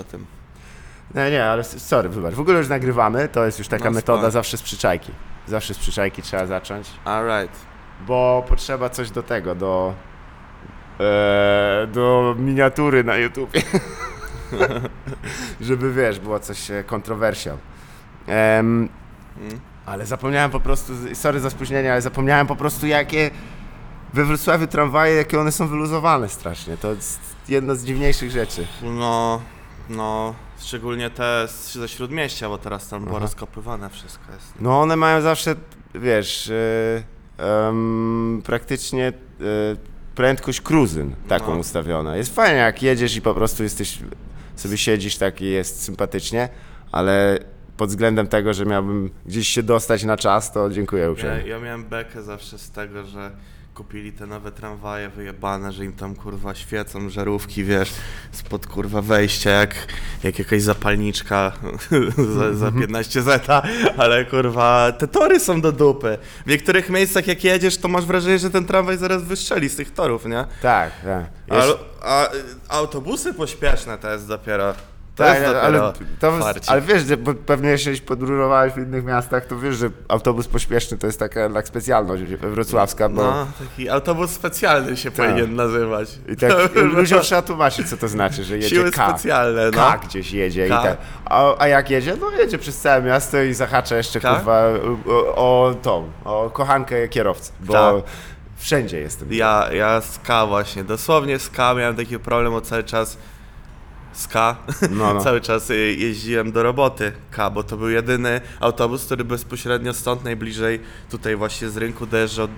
o tym. Nie, nie, ale sorry, wybacz. W ogóle już nagrywamy, to jest już taka No, metoda spoko. zawsze z przyczajki. Zawsze z przyczajki trzeba zacząć, Alright. bo potrzeba coś do tego, do... E, do miniatury na YouTubie. Żeby, wiesz, było coś e, kontrowersją. Mm. ale zapomniałem po prostu, sorry za spóźnienie, ale zapomniałem po prostu jakie we Wrocławiu tramwaje, jakie one są wyluzowane strasznie. To jest jedna z dziwniejszych rzeczy. No, no, szczególnie te z- ze Śródmieścia, bo teraz tam było Aha. rozkopywane wszystko jest. No one mają zawsze, wiesz, em, praktycznie yy, prędkość kruzyn taką No. ustawioną. Jest fajnie jak jedziesz i po prostu jesteś, sobie siedzisz tak i jest sympatycznie, ale pod względem tego, że miałbym gdzieś się dostać na czas, to dziękuję Ja, uprzejmie. ja miałem bekę zawsze z tego, że kupili te nowe tramwaje wyjebane, że im tam kurwa świecą żarówki, wiesz, spod kurwa wejścia, jak, jak jakaś zapalniczka za, za 15 zeta, ale kurwa te tory są do dupy. W niektórych miejscach jak jedziesz, to masz wrażenie, że ten tramwaj zaraz wystrzeli z tych torów, nie? Tak, tak. A, Jest- a, autobusy pośpieszne to jest dopiero. Tak, ale, dopiero to, ale wiesz, że pewnie jeśli podróżowałeś w innych miastach, to wiesz, że autobus pośpieszny to jest taka jednak specjalność wrocławska, bo No, taki autobus specjalny się Tak. powinien nazywać. i tak ludziom trzeba tłumaczyć, co to znaczy, że jedzie Siły K. specjalne, no. K gdzieś jedzie K. i tak. A, a jak jedzie? No jedzie przez całe miasto i zahacza jeszcze K? kurwa o, o tą, o kochankę kierowcy, bo Tak. wszędzie jestem. Ja, ja z K właśnie, dosłownie z K miałem taki problem, bo cały czas z K, No, no. cały czas y, jeździłem do roboty K, bo to był jedyny autobus, który bezpośrednio stąd najbliżej tutaj właśnie z rynku dojeżdżał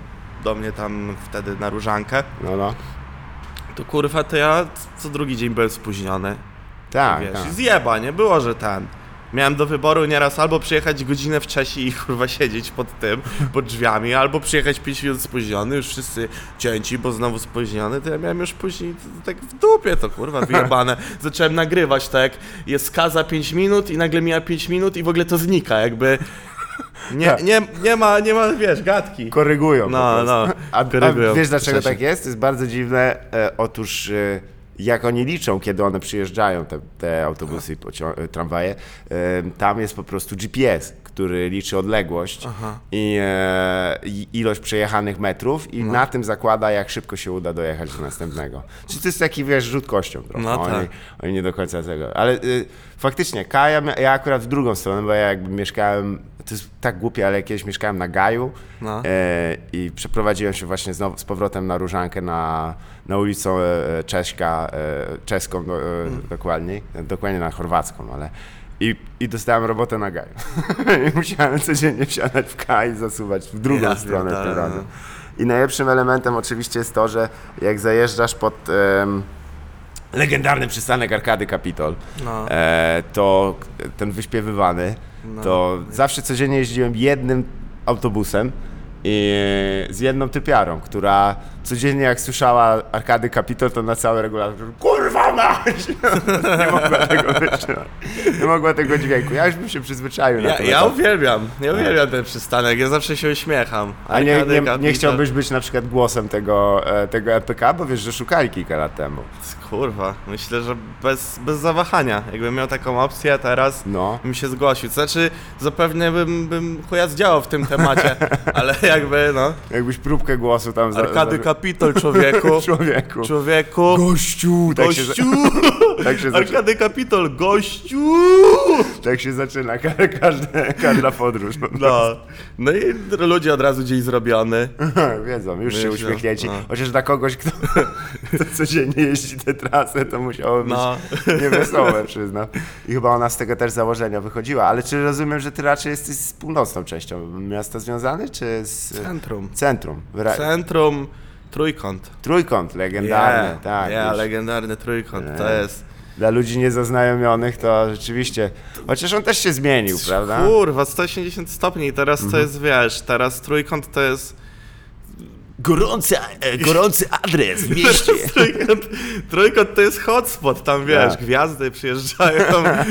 do mnie tam wtedy na Różankę. No, no. To kurwa, to ja co drugi dzień byłem spóźniony. Tak, Wiesz, tak. zjeba, nie było, że ten. Miałem do wyboru nieraz albo przyjechać godzinę wcześniej i kurwa siedzieć pod tym, pod drzwiami, albo przyjechać 5 minut spóźniony, już wszyscy cięci, bo znowu spóźniony, to ja miałem już później tak w dupie to kurwa wyjebane. Zacząłem nagrywać tak, jest K za 5 minut i nagle mija 5 minut i w ogóle to znika, jakby nie, Tak. nie, nie ma, nie ma, wiesz, gadki. Korygują. No, no, A, a korygują. wiesz dlaczego tak jest? To jest bardzo dziwne. E, otóż e, jak oni liczą, kiedy one przyjeżdżają, te, te autobusy i e, tramwaje, tam jest po prostu GPS, który liczy odległość i, e, i ilość przejechanych metrów i na tym zakłada, jak szybko się uda dojechać do następnego. Czyli to jest taki, wiesz, rzut kością trochę. No oni, tak. oni nie do końca tego. Ale y, faktycznie, K, ja, mia- ja akurat w drugą stronę, bo ja jakby mieszkałem, to jest tak głupie, ale kiedyś mieszkałem na Gaju No. e, i przeprowadziłem się właśnie znowu, z powrotem na Różankę na, na ulicę e, Cześka, e, czeską do, e, Mm. dokładniej, e, dokładnie na chorwacką, ale i, i dostałem robotę na Gaju. I musiałem codziennie wsiadać w K i zasuwać w drugą Ja stronę tym pierdolę, razem. I najlepszym elementem oczywiście jest to, że jak zajeżdżasz pod em, legendarny przystanek Arkady Kapitol, No. e, to ten wyśpiewywany, No. to zawsze codziennie jeździłem jednym autobusem i z jedną typiarą, która codziennie jak słyszała Arkady Kapitol, to na cały regulator kurwa mać! nie mogła tego wytrzymać. Nie mogła tego dźwięku. Ja już bym się przyzwyczaił na Ja, to. ja uwielbiam, ja uwielbiam ten przystanek, ja zawsze się uśmiecham. A nie, Arkady nie, nie chciałbyś być na przykład głosem tego, e, tego EPK, bo wiesz, że szukali kilka lat temu. Kurwa, myślę, że bez, bez zawahania. Jakbym miał taką opcję teraz, No. bym się zgłosił. Znaczy, zapewne bym, bym chuja zdziałał w tym temacie, ale jakby, no. Jakbyś próbkę głosu tam za- Arkady za- Kapitol, człowieku. Człowieku. Człowieku. Gościu! Tak się, Gościu! tak, się Arkady Kapitol, gościu! tak się zaczyna ka każda, każda podróż. po No. No i ludzie od razu dzień zrobiony. Wiedzą, już się Myślę, uśmiechnięci. no. Chociaż dla kogoś, kto, kto codziennie jeździ tę trasę, to musiało być No. niewesołe, przyznam. I chyba ona z tego też założenia wychodziła. Ale czy rozumiem, że ty raczej jesteś z północną częścią miasta związany, czy z Centrum. centrum? Centrum, trójkąt. Trójkąt legendarny, Yeah, tak. Yeah, już. legendarny trójkąt, to Yeah. jest... Dla ludzi niezaznajomionych to rzeczywiście. Chociaż on też się zmienił, prawda? Mhm. Kurwa, 180 stopni, teraz to jest, wiesz, teraz trójkąt to jest... Gorący, e, gorący adres w mieście. Trójkąt, trójkąt to jest hotspot, tam wiesz, Tak. gwiazdy przyjeżdżają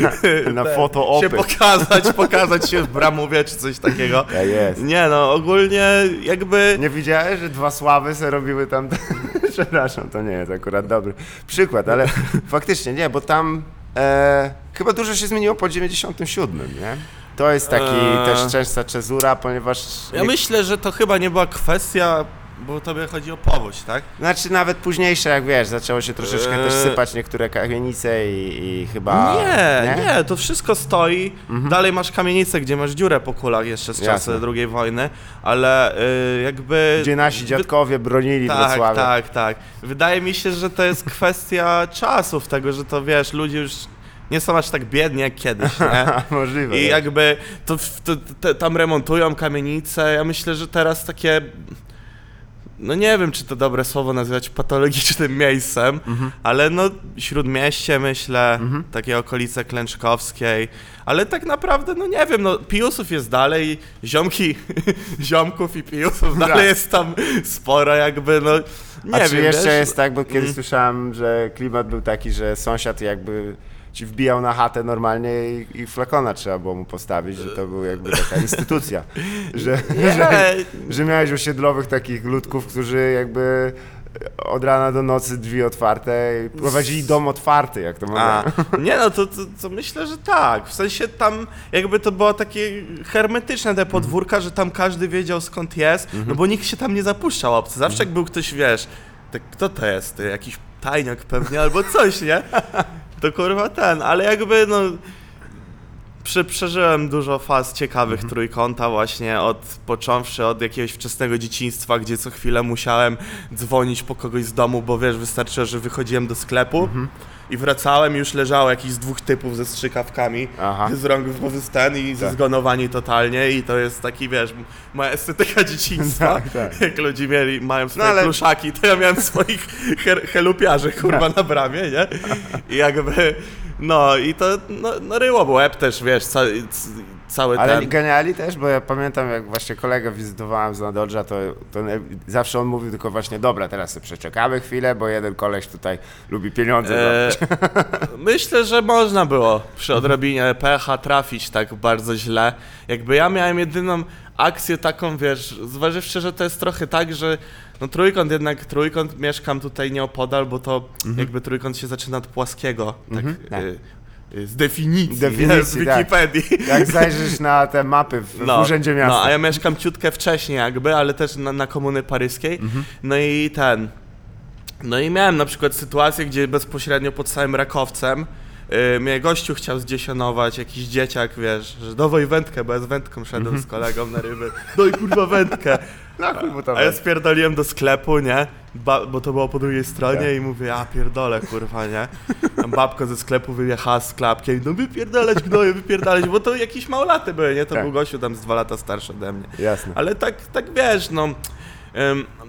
Na te- fotoopy. się pokazać, pokazać się w Bramowie czy coś takiego. Ja jest. Nie no, ogólnie jakby... Nie widziałeś, że dwa sławy se robiły tam. Przepraszam, to nie jest akurat dobry przykład, ale faktycznie nie, bo tam E, chyba dużo się zmieniło po 97, nie? To jest taki Eee. też częsta cezura, ponieważ... Ja myślę, że to chyba nie była kwestia, bo tobie chodzi o powódź, tak? Znaczy nawet późniejsze, jak wiesz, zaczęło się troszeczkę też Eee. sypać niektóre kamienice i, i chyba... nie, nie, to wszystko stoi. Dalej masz kamienicę, gdzie masz dziurę po kulach jeszcze z Mhm. Jasne. czasów II wojny, ale y, jakby... Gdzie nasi dziadkowie bronili Tak, Wrocławia. tak, tak. Wydaje mi się, że to jest kwestia czasów, tego, że to wiesz, ludzie już nie są aż tak biedni jak kiedyś, nie? Możliwe. I jakby to, to, to tam remontują kamienice. Ja myślę, że teraz takie. No nie wiem, czy to dobre słowo nazywać patologicznym miejscem, Mhm. ale no śródmieście myślę, takie okolice Klęczkowskiej, ale tak naprawdę, no nie wiem, no Piusów jest dalej, ziomki, ziomków i Piusów dalej Tak. jest tam sporo jakby, no nie A czy wiem, jeszcze wiesz, jest tak, bo kiedyś Mm. słyszałem, że klimat był taki, że sąsiad jakby ci wbijał na chatę normalnie i, i flakona trzeba było mu postawić, że to był jakby taka instytucja, że, że, że miałeś osiedlowych takich ludków, którzy jakby od rana do nocy drzwi otwarte i prowadzili dom otwarty, jak to A, mówię. nie no, to, to, to myślę, że tak. W sensie tam jakby to było takie hermetyczne te podwórka, że tam każdy wiedział skąd jest, no bo nikt się tam nie zapuszczał obcy. Zawsze jak był ktoś, wiesz, tak, kto to jest? Ty, Jakiś tajniak pewnie albo coś, nie? To kurwa ten, ale jakby no... Prze, przeżyłem dużo faz ciekawych trójkąta właśnie od począwszy od jakiegoś wczesnego dzieciństwa, gdzie co chwilę musiałem dzwonić po kogoś z domu, bo wiesz, wystarczyło, że wychodziłem do sklepu i wracałem i już leżało jakiś z dwóch typów ze strzykawkami Aha. z rąk w ten i Tak. zgonowani totalnie i to jest taki, wiesz, moja estetyka dzieciństwa. Tak, tak. Jak ludzie mieli, mają swoje ale- pluszaki, to ja miałem swoich her, helupiarzy, kurwa, na bramie, nie? I jakby, no i to, no, no ryło, bo łeb też, wiesz, ca, cały Ale ten... ganiali też, bo ja pamiętam, jak właśnie kolegę wizytowałem z Nadodża, to, to zawsze on mówił tylko właśnie, dobra, teraz sobie przeczekamy chwilę, bo jeden koleś tutaj lubi pieniądze. E, myślę, że można było przy odrobinie pecha trafić tak bardzo źle. Jakby ja miałem jedyną akcję taką, wiesz, zważywszy, że to jest trochę tak, że no trójkąt jednak, trójkąt, mieszkam tutaj nieopodal, bo to jakby trójkąt się zaczyna od płaskiego, tak, tak. y, y, z definicji, Definicji, z tak. Wikipedii. Jak zajrzysz na te mapy w, w Urzędzie Miasta. No, a ja mieszkam ciutkę wcześniej jakby, ale też na, na komuny paryskiej. Mhm. No i ten... No i miałem na przykład sytuację, gdzie bezpośrednio pod samym Rakowcem yy, mnie gościu chciał zdziesionować, jakiś dzieciak, wiesz, że dawaj wędkę, bo ja z wędką szedłem Mhm. z kolegą na ryby. Daj kurwa wędkę. Chuj mu to A ja spierdoliłem do sklepu, nie? Ba bo to było po drugiej stronie Tak. i mówię, a pierdolę, kurwa, nie? Tam babka ze sklepu wyjechała z klapkiem, no wypierdalać gnoje, wypierdalać, bo to jakieś małolaty były, nie? To Tak. był gościu tam z dwa lata starszy ode mnie. Jasne. Ale tak, tak wiesz, no...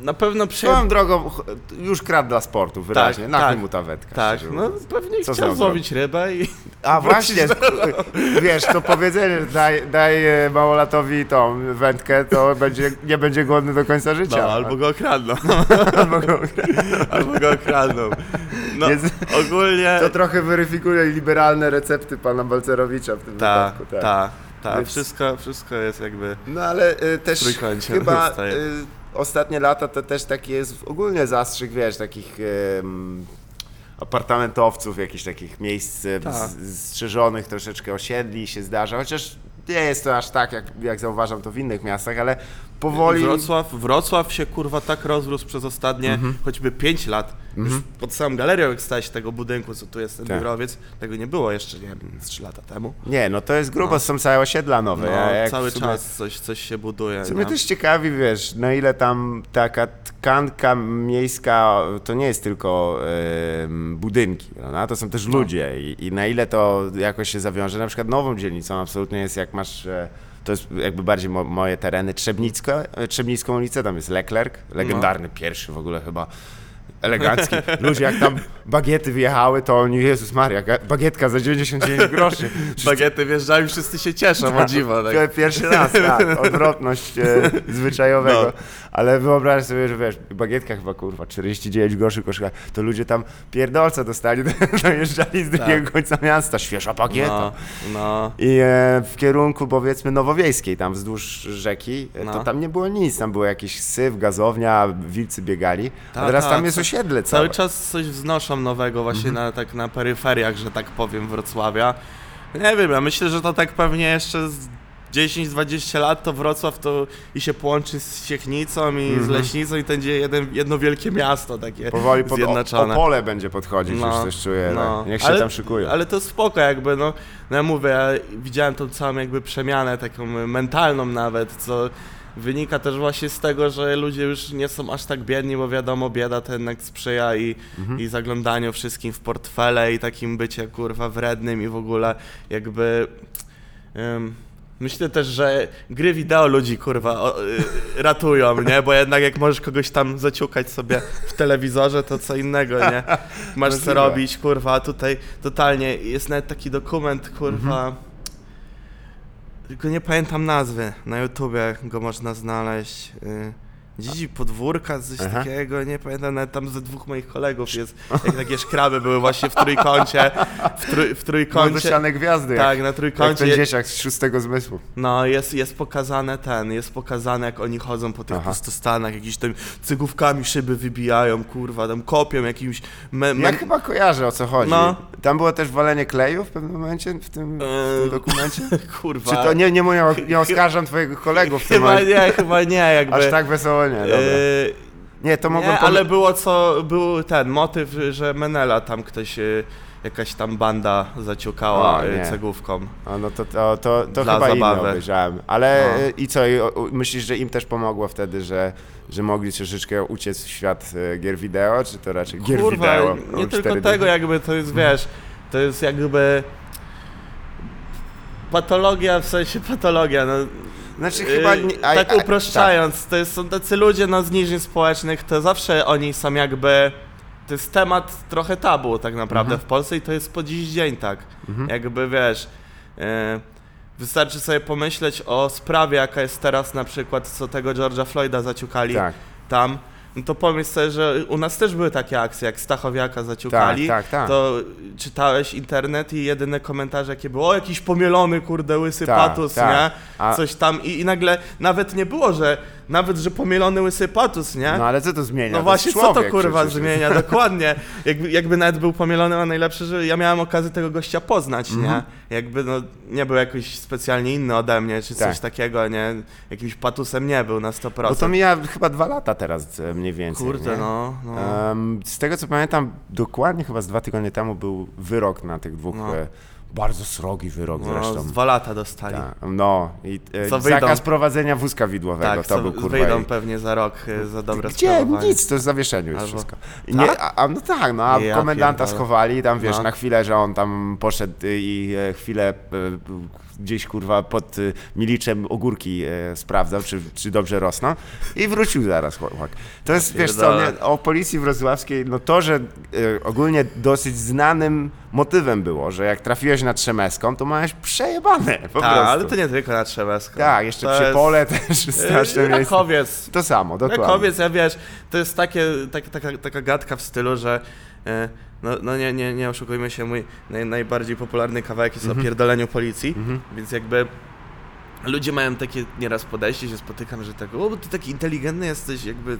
na pewno przy... Swoją drogą, już kradł dla sportu, wyraźnie. na tak. mu ta wędka. Tak, no pewnie Co chciał złowić rybę i... A właśnie, wiesz, to powiedzenie, daj, daj e, małolatowi tą wędkę, to będzie, nie będzie głodny do końca życia. No, albo go okradną. albo go... albo go okradną. No, Jest- ogólnie... To trochę weryfikuje liberalne recepty pana Balcerowicza w tym Tak, wypadku. tak, tak. Więc- Wszystko, wszystko jest jakby... No ale y, też chyba y, ostatnie lata to też taki jest ogólnie zastrzyk, wiesz, takich ym, apartamentowców, jakichś takich miejsc Tak. strzeżonych troszeczkę osiedli się zdarza, chociaż nie jest to aż tak, jak, jak zauważam to w innych miastach, ale powoli... Wrocław, Wrocław się kurwa tak rozrósł przez ostatnie Mhm. choćby 5 lat. Już pod samą galerią, jak stałeś tego budynku, co tu jest ten Tak. biurowiec, tego nie było jeszcze, nie wiem, z 3 lata temu. Nie, no to jest grubo, No. są całe osiedla nowe. No, cały sumie- czas coś, coś się buduje. Co mnie no. też ciekawi, wiesz, na ile tam taka tkanka miejska to nie jest tylko em, budynki, prawda? to są też No. ludzie i, i na ile to jakoś się zawiąże. Na przykład nową dzielnicą absolutnie jest jak masz, e, to jest jakby bardziej mo, moje tereny, Trzebnicka, Trzebnicką ulicę, tam jest Leclerc, legendarny No. pierwszy w ogóle chyba. Elegancki. Ludzie jak tam bagiety wjechały, to oni, Jezus Maria, bagietka za 99 groszy. Bagiety wjeżdżają i wszyscy się cieszą, o dziwo. Tak. Pie- Pierwszy raz, tak, odwrotność e, zwyczajowego. No. Ale wyobraź sobie, że wiesz, bagietka chyba kurwa 49 groszy kosztuje, to ludzie tam pierdolce dostali, dojeżdżali z drugiego końca miasta, świeża bagieta. Tak. No, no. I e, w kierunku powiedzmy nowowiejskiej, tam wzdłuż rzeki, e, to No. tam nie było nic, tam był jakiś syf, gazownia, wilcy biegali, a Ta, teraz ta, tam jest co- osiedle całe. Cały czas coś wznoszą nowego właśnie Mhm. na, tak na peryferiach, że tak powiem, Wrocławia. Nie wiem, ja myślę, że to tak pewnie jeszcze z 10-20 lat to Wrocław to i się połączy z Siechnicą i z Mhm. Leśnicą i to będzie jeden, jedno wielkie miasto takie Powoli pod zjednoczone. Opole będzie podchodzić, No, już coś czuję. no. tak. Niech się Ale- tam szykują. Ale to spoko jakby, no, no ja mówię, ja widziałem tą całą jakby przemianę, taką mentalną nawet, co wynika też właśnie z tego, że ludzie już nie są aż tak biedni, bo wiadomo, bieda to jednak sprzyja i, Mhm. i zaglądaniu wszystkim w portfele i takim bycie kurwa wrednym i w ogóle jakby... ym, Myślę też, że gry wideo ludzi kurwa o, y, ratują, nie? Bo jednak jak możesz kogoś tam zaciukać sobie w telewizorze, to co innego, nie? Masz co robić, kurwa, tutaj totalnie jest nawet taki dokument, kurwa. Mhm. Tylko nie pamiętam nazwy. Na YouTubie go można znaleźć. Y, Dzidzi podwórka, coś Aha. takiego, nie pamiętam, nawet tam ze dwóch moich kolegów jest, jak takie szkraby były właśnie w trójkącie, w, trój, w No, trójkącie, Młodociane gwiazdy, tak, jak, na jak ten trójkącie, dzieciak z szóstego zmysłu. no jest, jest pokazane ten, jest pokazane jak oni chodzą po tych Aha. pustostanach, jakieś tam cygówkami szyby wybijają, kurwa, tam kopią jakimś... Me, me, Ja chyba kojarzę o co chodzi. No. Tam było też walenie kleju w pewnym momencie w tym, w tym Eee, dokumencie? kurwa... Czy to nie, nie, nie, nie oskarżam twojego kolegów w tym Chyba momencie. nie, chyba nie, jakby... Aż tak wesoło nie, dobra. Yy, Nie, to mogłem nie, pom- ale było co, był ten motyw, że Menela tam ktoś, y, jakaś tam banda zaciukała O, y, nie. cegówką. A, no to, to, to, to Dla chyba zabawy. inne obejrzałem. Ale No. y, i co, i, o, myślisz, że im też pomogło wtedy, że, że mogli troszeczkę uciec w świat y, gier wideo, czy to raczej gier Kurwa, wideo? nie tylko 4D? tego, jakby to jest, wiesz, to jest jakby patologia, w sensie patologia, no. Znaczy chyba... Nie, a- tak a- uproszczając, to jest, są tacy ludzie no, z niżin społecznych, to zawsze oni są jakby. To jest temat trochę tabu tak naprawdę Mhm. w Polsce i to jest po dziś dzień tak. Mhm. Jakby wiesz. e, wystarczy sobie pomyśleć o sprawie, jaka jest teraz na przykład, co tego George'a Floyda zaciukali Tak, tam. No to pomyśl sobie, że u nas też były takie akcje, jak Stachowiaka tak, zaciukali. tak, tak. To czytałeś internet i jedyne komentarze jakie było, o jakiś pomielony kurde łysy Tak, patus, tak. nie? A- Coś tam i, i nagle nawet nie było, że nawet, że pomielony łysy patus, nie? No ale co to zmienia? No To właśnie, jest co to człowiek kurwa przecież. zmienia? Dokładnie. Jakby, jakby nawet był pomielony, a najlepsze, że ja miałem okazję tego gościa poznać, Mhm. nie? Jakby no, nie był jakoś specjalnie inny ode mnie, czy coś Tak. takiego, nie? Jakimś patusem nie był na 100%. Bo to mija chyba dwa lata teraz e, mniej więcej. Kurde, no. no. Z tego co pamiętam, dokładnie chyba z dwa tygodnie temu był wyrok na tych dwóch. No. E, bardzo srogi wyrok no zresztą. dwa lata dostali. Tak, no i e, Co wyjdą? zakaz prowadzenia wózka widłowego Tak, to był kurwa. wyjdą i- pewnie za rok y, za dobre Gdzie? Nic, to jest w zawieszeniu Albo- wszystko. I Nie, Tak? a, no tak, no a Ja komendanta pierdolę. schowali tam, wiesz, No. na chwilę, że on tam poszedł i e, chwilę e, gdzieś kurwa pod y, miliczem ogórki e, sprawdzał, czy, czy dobrze rosną i wrócił zaraz chłopak. To jest, wiesz co, nie, o policji wrocławskiej, no to, że e, ogólnie dosyć znanym motywem było, że jak trafiłeś na Trzemeską, to małeś przejebane po Tak, prostu. ale to nie tylko na Trzebeską. Tak, jeszcze To przy jest, pole też straszne y, miejsce. Rakowiec. To samo, dokładnie. Rakowiec, ja wiesz, to jest takie, tak, taka, taka gadka w stylu, że e, no, no nie, nie, nie oszukujmy się, mój naj, najbardziej popularny kawałek jest Mhm. o pierdoleniu policji, więc jakby ludzie mają takie nieraz podejście, się spotykam, że tak, o, bo ty taki inteligentny jesteś, jakby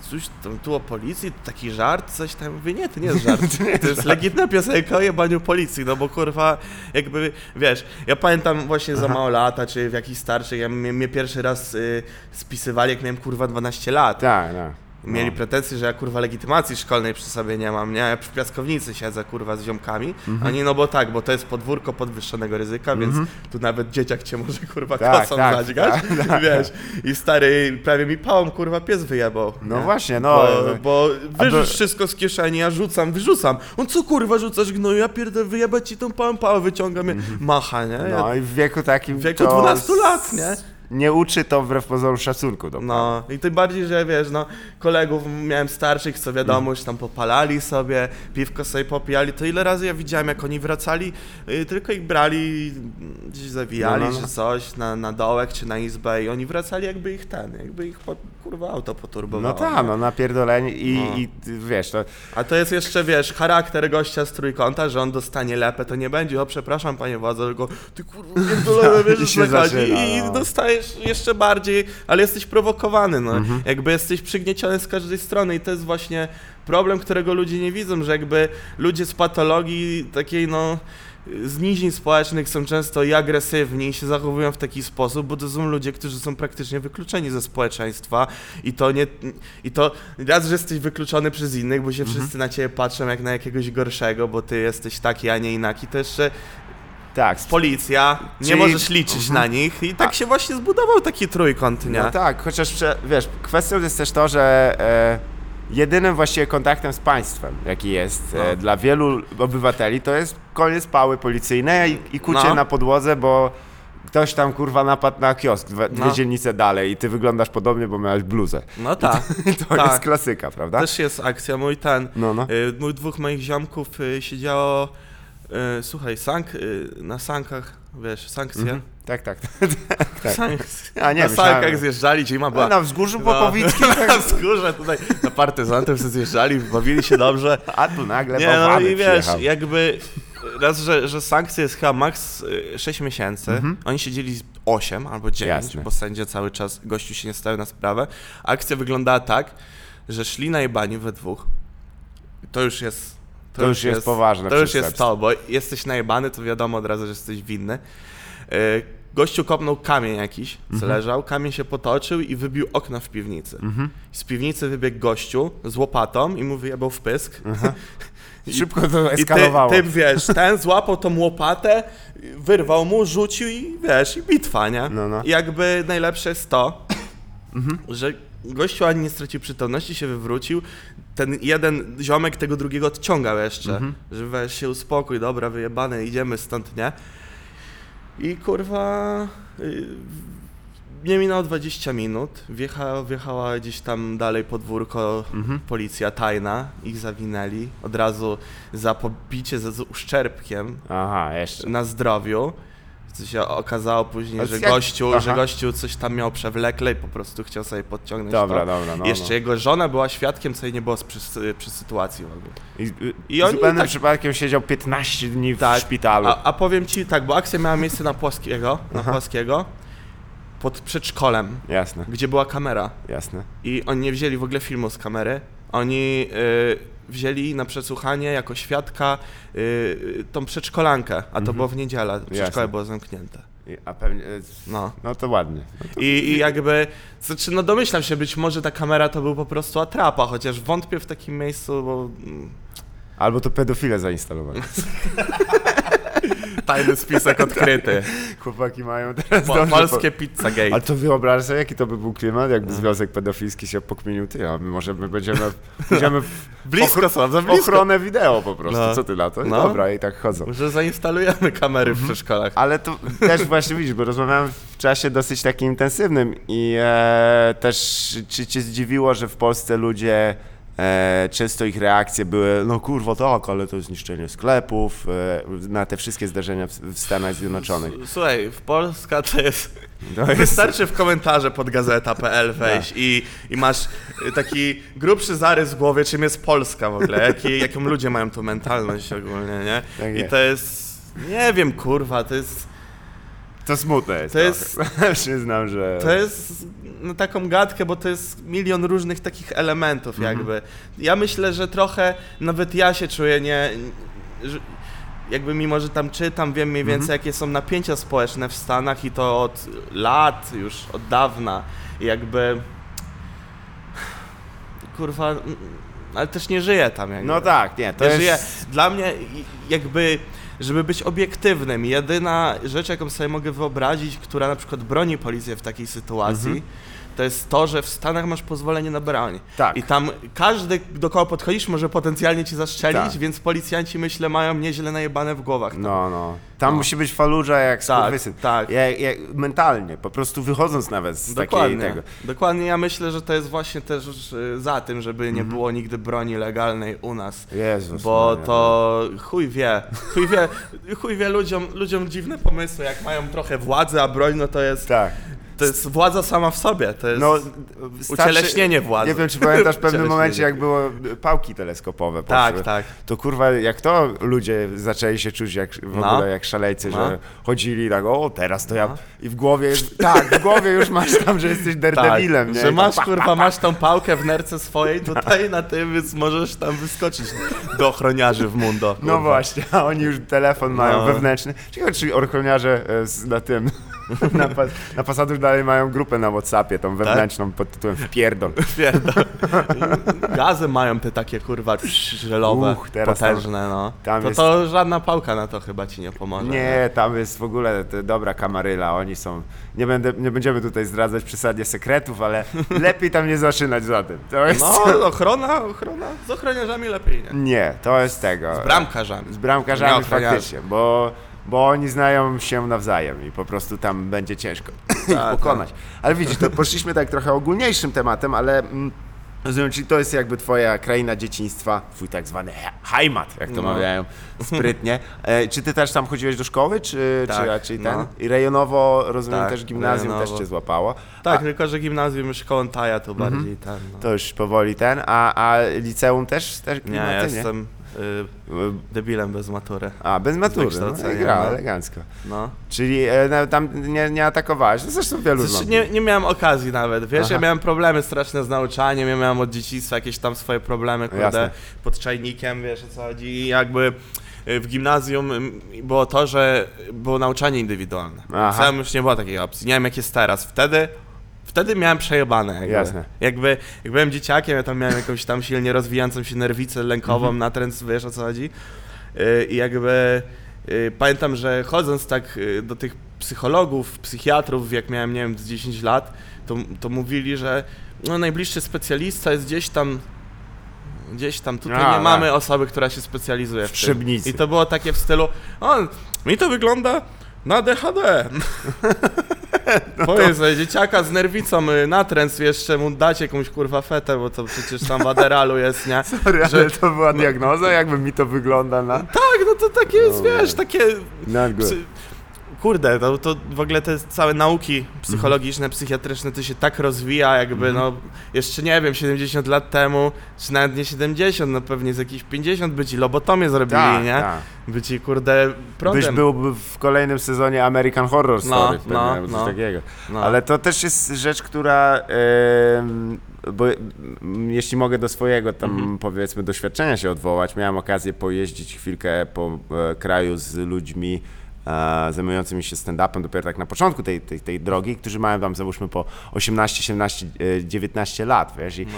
coś tam tu o policji, taki żart, coś tam, mówię, nie, to nie jest żart, to jest legitna piosenka o jebaniu policji, no bo kurwa, jakby, wiesz, ja pamiętam właśnie za mało lata, czy w jakichś starszych, ja, mnie, mnie pierwszy raz y, spisywali, jak miałem kurwa 12 lat. Tak, tak. Mieli No. pretensje, że ja kurwa legitymacji szkolnej przy sobie nie mam, nie? Ja przy piaskownicy siedzę kurwa z ziomkami. Mhm. Oni no bo tak, bo to jest podwórko podwyższonego ryzyka, więc tu nawet dzieciak cię może kurwa Tak, kosą tak, zadźgać, tak, tak. wiesz. I stary prawie mi pałą kurwa pies wyjebał. No nie? właśnie, no. Bo, bo A wyrzuć wszystko z kieszeni, ja rzucam, wyrzucam. On co kurwa rzucasz gnoju, ja pierdolę wyjebać ci tą pałą pałę wyciągam, mm macha, nie? Ja, No i w wieku takim. w wieku to 12 lat, nie? Nie uczy to wbrew pozorom szacunku do No i tym bardziej, że wiesz, no kolegów miałem starszych, co wiadomo, już tam popalali sobie, piwko sobie popijali, to ile razy ja widziałem, jak oni wracali, y, tylko ich brali, gdzieś zawijali, No, no, no. czy coś, na, na dołek, czy na izbę i oni wracali jakby ich ten, jakby ich po, kurwa auto poturbowało. No tak, nie? no napierdolenie i, No. i wiesz, to A to jest jeszcze, wiesz, charakter gościa z trójkąta, że on dostanie lepę, to nie będzie, o przepraszam panie władzo, tylko ty kurwa pierdolone, wiesz, I się chodzi zaczyna, i no. Jeszcze bardziej, ale jesteś prowokowany, no. Mhm. Jakby jesteś przygnieciony z każdej strony i to jest właśnie problem, którego ludzie nie widzą, że jakby ludzie z patologii takiej no z nizin społecznych są często i agresywni i się zachowują w taki sposób, bo to są ludzie, którzy są praktycznie wykluczeni ze społeczeństwa i to nie, i to raz, że jesteś wykluczony przez innych, bo się wszyscy na ciebie patrzą jak na jakiegoś gorszego, bo ty jesteś taki, a nie inaki, to jeszcze Tak, policja, nie Czyli- możesz liczyć Mhm. na nich i tak się właśnie zbudował taki trójkąt, nie? No tak, chociaż prze- wiesz, kwestią jest też to, że e, jedynym właściwie kontaktem z państwem, jaki jest e, No. dla wielu obywateli, to jest koniec pały policyjnej i, i kucie No. na podłodze, bo ktoś tam kurwa napadł na kiosk dwie, dwie No. dzielnice dalej i ty wyglądasz podobnie, bo miałeś bluzę. No tak, To Tak. jest klasyka, prawda? też jest akcja, mój ten, No, no. y, mój dwóch moich ziomków y, siedziało, słuchaj, sank, y, na sankach, wiesz, sankcje, Mhm. Tak, tak. tak. Sankcje. A nie, na myślałem- sankach zjeżdżali, zima była Na wzgórzu No. Popowickim, na wzgórze tutaj, na partyzantów sobie zjeżdżali, bawili się dobrze. a tu nagle Nie, no i wiesz, przyjechał. jakby raz, że, że sankcje jest chyba maks y, 6 miesięcy, Mhm. oni siedzieli 8 albo 9, Jasne. bo sędzia cały czas, gościu się nie stawiał na sprawę. Akcja wyglądała tak, że szli na jebani we dwóch. To już jest... To już jest poważne To już jest to, bo jesteś najebany, to wiadomo od razu, że jesteś winny. Y, Gościu kopnął kamień jakiś, co Mhm. leżał, kamień się potoczył i wybił okno w piwnicy. Z piwnicy wybiegł gościu z łopatą i mu wyjebał w pysk. Szybko to I ty, eskalowało. ty wiesz, ten złapał tą łopatę, wyrwał mu, rzucił i wiesz, i bitwa, nie? No, no. I jakby najlepsze jest to, że gościu ani nie stracił przytomności, się wywrócił, ten jeden ziomek tego drugiego odciągał jeszcze, że weź się uspokój, dobra, wyjebane, idziemy stąd, nie? I kurwa... y, Nie minęło 20 minut, wjecha, wjechała gdzieś tam dalej podwórko policja tajna, ich zawinęli, od razu za pobicie ze z uszczerbkiem Aha, jeszcze. na zdrowiu. Co się okazało później, że jak- gościu, Aha. że gościu coś tam miał przewlekle i po prostu chciał sobie podciągnąć Dobra, to. dobra, no, Jeszcze no. jego żona była świadkiem, co jej nie było przy, przy sytuacji w ogóle. I, I I oni zupełnym tak- przypadkiem siedział 15 dni w Tak. szpitalu. A, a powiem ci tak, bo akcja miała miejsce na Płaskiego, na Płaskiego, pod przedszkolem, Jasne, gdzie była kamera. jasne. I oni nie wzięli w ogóle filmu z kamery. Oni y, wzięli na przesłuchanie jako świadka y, y, tą przedszkolankę, a to było w niedzielę. Przedszkole Jasne. było zamknięte. A pewnie. e, No. No to ładnie. I, I jakby, znaczy, no domyślam się, być może ta kamera to był po prostu atrapa, chociaż wątpię w takim miejscu, bo mm, Albo to pedofile zainstalowali. tajny spisek odkryty. Chłopaki mają teraz Po, dobrze polskie Pizzagate. Po... Ale to wyobraź sobie, jaki to by był klimat, jakby związek pedofilski się pokminił, ty, a my może my będziemy, będziemy w Blisko w blisko. ochronę wideo po prostu, No. co ty na to? No. Dobra, i tak chodzą. Może zainstalujemy kamery w przedszkolach. Ale to też właśnie widzisz, bo rozmawiałem w czasie dosyć takim intensywnym i e, też czy cię zdziwiło, że w Polsce ludzie e, często ich reakcje były, no kurwa tak, ale to zniszczenie sklepów, e, na te wszystkie zdarzenia w, w Stanach Zjednoczonych. Słuchaj, w Polska to jest To jest, Wystarczy w komentarze pod gazeta.pl wejść i, i masz y, taki grubszy zarys w głowie, czym jest Polska w ogóle, jaki, jaką ludzie mają tu mentalność ogólnie, nie? Tak I jest. to jest, nie wiem, kurwa, to jest, to smutne jest. To jest-. Przyznam, że... to jest no, taką gadkę, bo to jest milion różnych takich elementów jakby. Ja myślę, że trochę, nawet ja się czuję nie... Że, jakby mimo, że tam czytam, wiem mniej więcej jakie są napięcia społeczne w Stanach i to od lat już, od dawna. I jakby... Kurwa, ale też nie żyję tam jakby. No tak, nie, to Ja jest... żyję. Dla mnie jakby, żeby być obiektywnym, jedyna rzecz, jaką sobie mogę wyobrazić, która na przykład broni policję w takiej sytuacji, to jest to, że w Stanach masz pozwolenie na broń. Tak. I tam każdy, do kogo podchodzisz, może potencjalnie cię zastrzelić, Tak. więc policjanci, myślę, mają nieźle najebane w głowach. tam. No, no. Tam No. musi być faludża jak Tak, skurwysyn. tak. Ja, ja, mentalnie, po prostu wychodząc nawet z Dokładnie. takiej tego. Dokładnie, ja myślę, że to jest właśnie też y, za tym, żeby nie było nigdy broni legalnej u nas. Jezus Bo no. to chuj wie, chuj wie, chuj wie ludziom, ludziom dziwne pomysły, jak mają trochę władzy, a broń no to jest, Tak. To jest władza sama w sobie, to jest No, ucieleśnienie władzy. Nie wiem, czy pamiętasz w pewnym momencie, jak było pałki teleskopowe. Tak, poszły. tak. To kurwa, jak to ludzie zaczęli się czuć jak, w No. ogóle jak szalejcy, No. że chodzili tak, o teraz to ja... No. I w głowie, tak, w głowie już masz tam, że jesteś daredevilem, nie? Tak, że masz kurwa, masz tą pałkę w nerce swojej tutaj na tym, więc możesz tam wyskoczyć do ochroniarzy w mundo. No kurwa. właśnie, a oni już telefon mają No. wewnętrzny. Ciekawe, czy ochroniarze e, na tym, na, pas, na dalej mają grupę na Whatsappie, tą wewnętrzną pod tytułem Wpierdol. Pierdol. Gazy mają te takie kurwa żelowe, Uch, teraz tam- potężne, no. tam to, jest- to żadna pałka na to chyba ci nie pomoże. Nie, tam jest w ogóle dobra kamaryla, oni są... Nie, będę, nie będziemy tutaj zdradzać przesadnie sekretów, ale lepiej tam nie zaczynać za tym. Jest... No, ochrona, ochrona, z ochroniarzami lepiej, nie? Nie, to jest tego. Z bramkarzami. Z bramkarzami faktycznie, bo, bo oni znają się nawzajem i po prostu tam będzie ciężko ich Tak, pokonać. Ale widzisz, to poszliśmy tak trochę ogólniejszym tematem, ale mm, rozumiem, czyli to jest jakby twoja kraina dzieciństwa, twój tak zwany he- heimat, jak to No. mawiają sprytnie. E, czy ty też tam chodziłeś do szkoły, czy, Tak, czy raczej ten? no. I rejonowo, rozumiem, Tak, też gimnazjum rejonowo. też cię złapało. Tak, A, tylko że gimnazjum już szkołą Taja to Mhm. bardziej ten. No. to już powoli ten, a, a liceum też? też Nie, no, ja ty jestem debilem bez matury. A, bez matury, no, i gra, no. elegancko. No. Czyli e, no, tam nie, nie atakowałeś. No zresztą wielu Zresztą nie, nie miałem okazji nawet, wiesz, Aha. ja miałem problemy straszne z nauczaniem, ja miałem od dzieciństwa jakieś tam swoje problemy, kurde, Jasne. pod czajnikiem, wiesz o co chodzi i jakby y, w gimnazjum y, było to, że było nauczanie indywidualne. Aha. Sam już nie było takiej opcji, nie wiem jak jest teraz. Wtedy, wtedy miałem przejebane jakby. Jasne. Jakby, jak byłem dzieciakiem, ja tam miałem jakąś tam silnie rozwijającą się nerwicę lękową, Mhm. natręt, wiesz o co chodzi. Y, I jakby y, pamiętam, że chodząc tak y, do tych psychologów, psychiatrów, jak miałem, nie wiem, z 10 lat, to, to mówili, że no, najbliższy specjalista jest gdzieś tam, gdzieś tam, tutaj A, nie tak. mamy osoby, która się specjalizuje w, W tym. I to było takie w stylu, o, mi to wygląda na DHD. No Powiedz, że dzieciaka z nerwicą y, natręt, jeszcze mu dać jakąś kurwa fetę, bo to przecież tam w Aderalu jest, nie? Sorry, ale to była diagnoza, jakby mi to wygląda na... Tak, no to takie jest, No, wiesz, takie... na. Psy... Kurde, to, to w ogóle te całe nauki psychologiczne, psychiatryczne, to się tak rozwija, jakby no, jeszcze nie wiem, 70 lat temu, czy nawet nie 70, no pewnie z jakieś 50 by ci lobotomię zrobili, Tak, nie? tak. By ci, kurde, prądem... Byś był w kolejnym sezonie American Horror Story, No, pewnie, no, albo coś no. takiego. no. Ale to też jest rzecz, która... em, bo mm, jeśli mogę do swojego tam Mhm. powiedzmy doświadczenia się odwołać, miałem okazję pojeździć chwilkę po e, kraju z ludźmi e, zajmującymi się stand-upem dopiero tak na początku tej, tej, tej drogi, którzy mają tam załóżmy po 18, 17, e, 19 lat, wiesz, i No.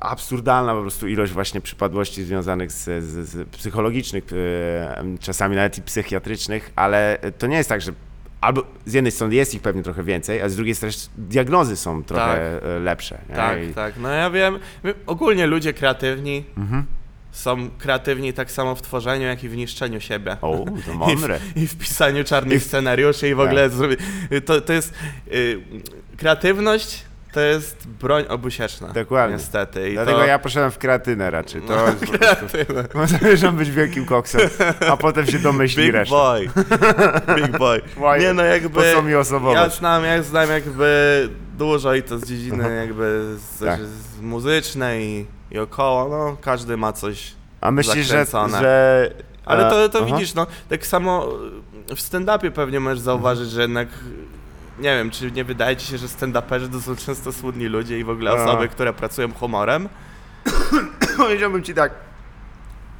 absurdalna po prostu ilość właśnie przypadłości związanych z, z, z psychologicznych, e, czasami nawet i psychiatrycznych, ale to nie jest tak, że albo z jednej strony jest ich pewnie trochę więcej, a z drugiej strony diagnozy są trochę e, lepsze. nie? Tak, I- tak. No ja wiem, wiem, ogólnie ludzie kreatywni Mhm. Są kreatywni tak samo w tworzeniu, jak i w niszczeniu siebie. O, to mądre. I w, I w pisaniu czarnych I scenariuszy i w Tak. ogóle zrobi... to, to jest... Y, kreatywność to jest broń obusieczna. Dokładnie. Niestety. I Dlatego to... ja poszedłem w kreatynę raczej. To No, jest bo zamierzam być wielkim koksem, a potem się domyśli Big reszta. boy. Big boy. Nie no jakby... Po co mi Ja znam, ja znam jakby dużo i to z dziedziny jakby z, Tak. z muzycznej i, około, no każdy ma coś A myślisz, że, że... Ale e, to, to aha. widzisz, no tak samo w stand-upie pewnie możesz zauważyć, że jednak nie wiem, czy nie wydaje ci się, że stand-uperzy to są często słodni ludzie i w ogóle osoby, które pracują humorem. Powiedziałbym ci tak.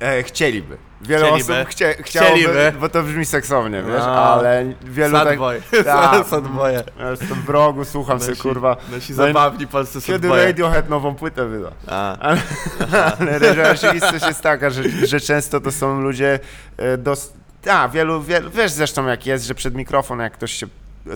E, chcieliby. Wiele Chcieliby. osób chcie, chciałoby, Chcieliby. bo to brzmi seksownie, wiesz, No. ale wielu tak... Sadboy. Tak. Sadboye. Ja jestem w rogu, słucham Nasi, kurwa. nasi No zabawni polscy Kiedy. Radiohead nową płytę wyda. A, Ale, ale rzeczywistość jest taka, że, że często to są ludzie e, dos... A, wielu, wielu, wiesz zresztą jak jest, że przed mikrofon jak ktoś się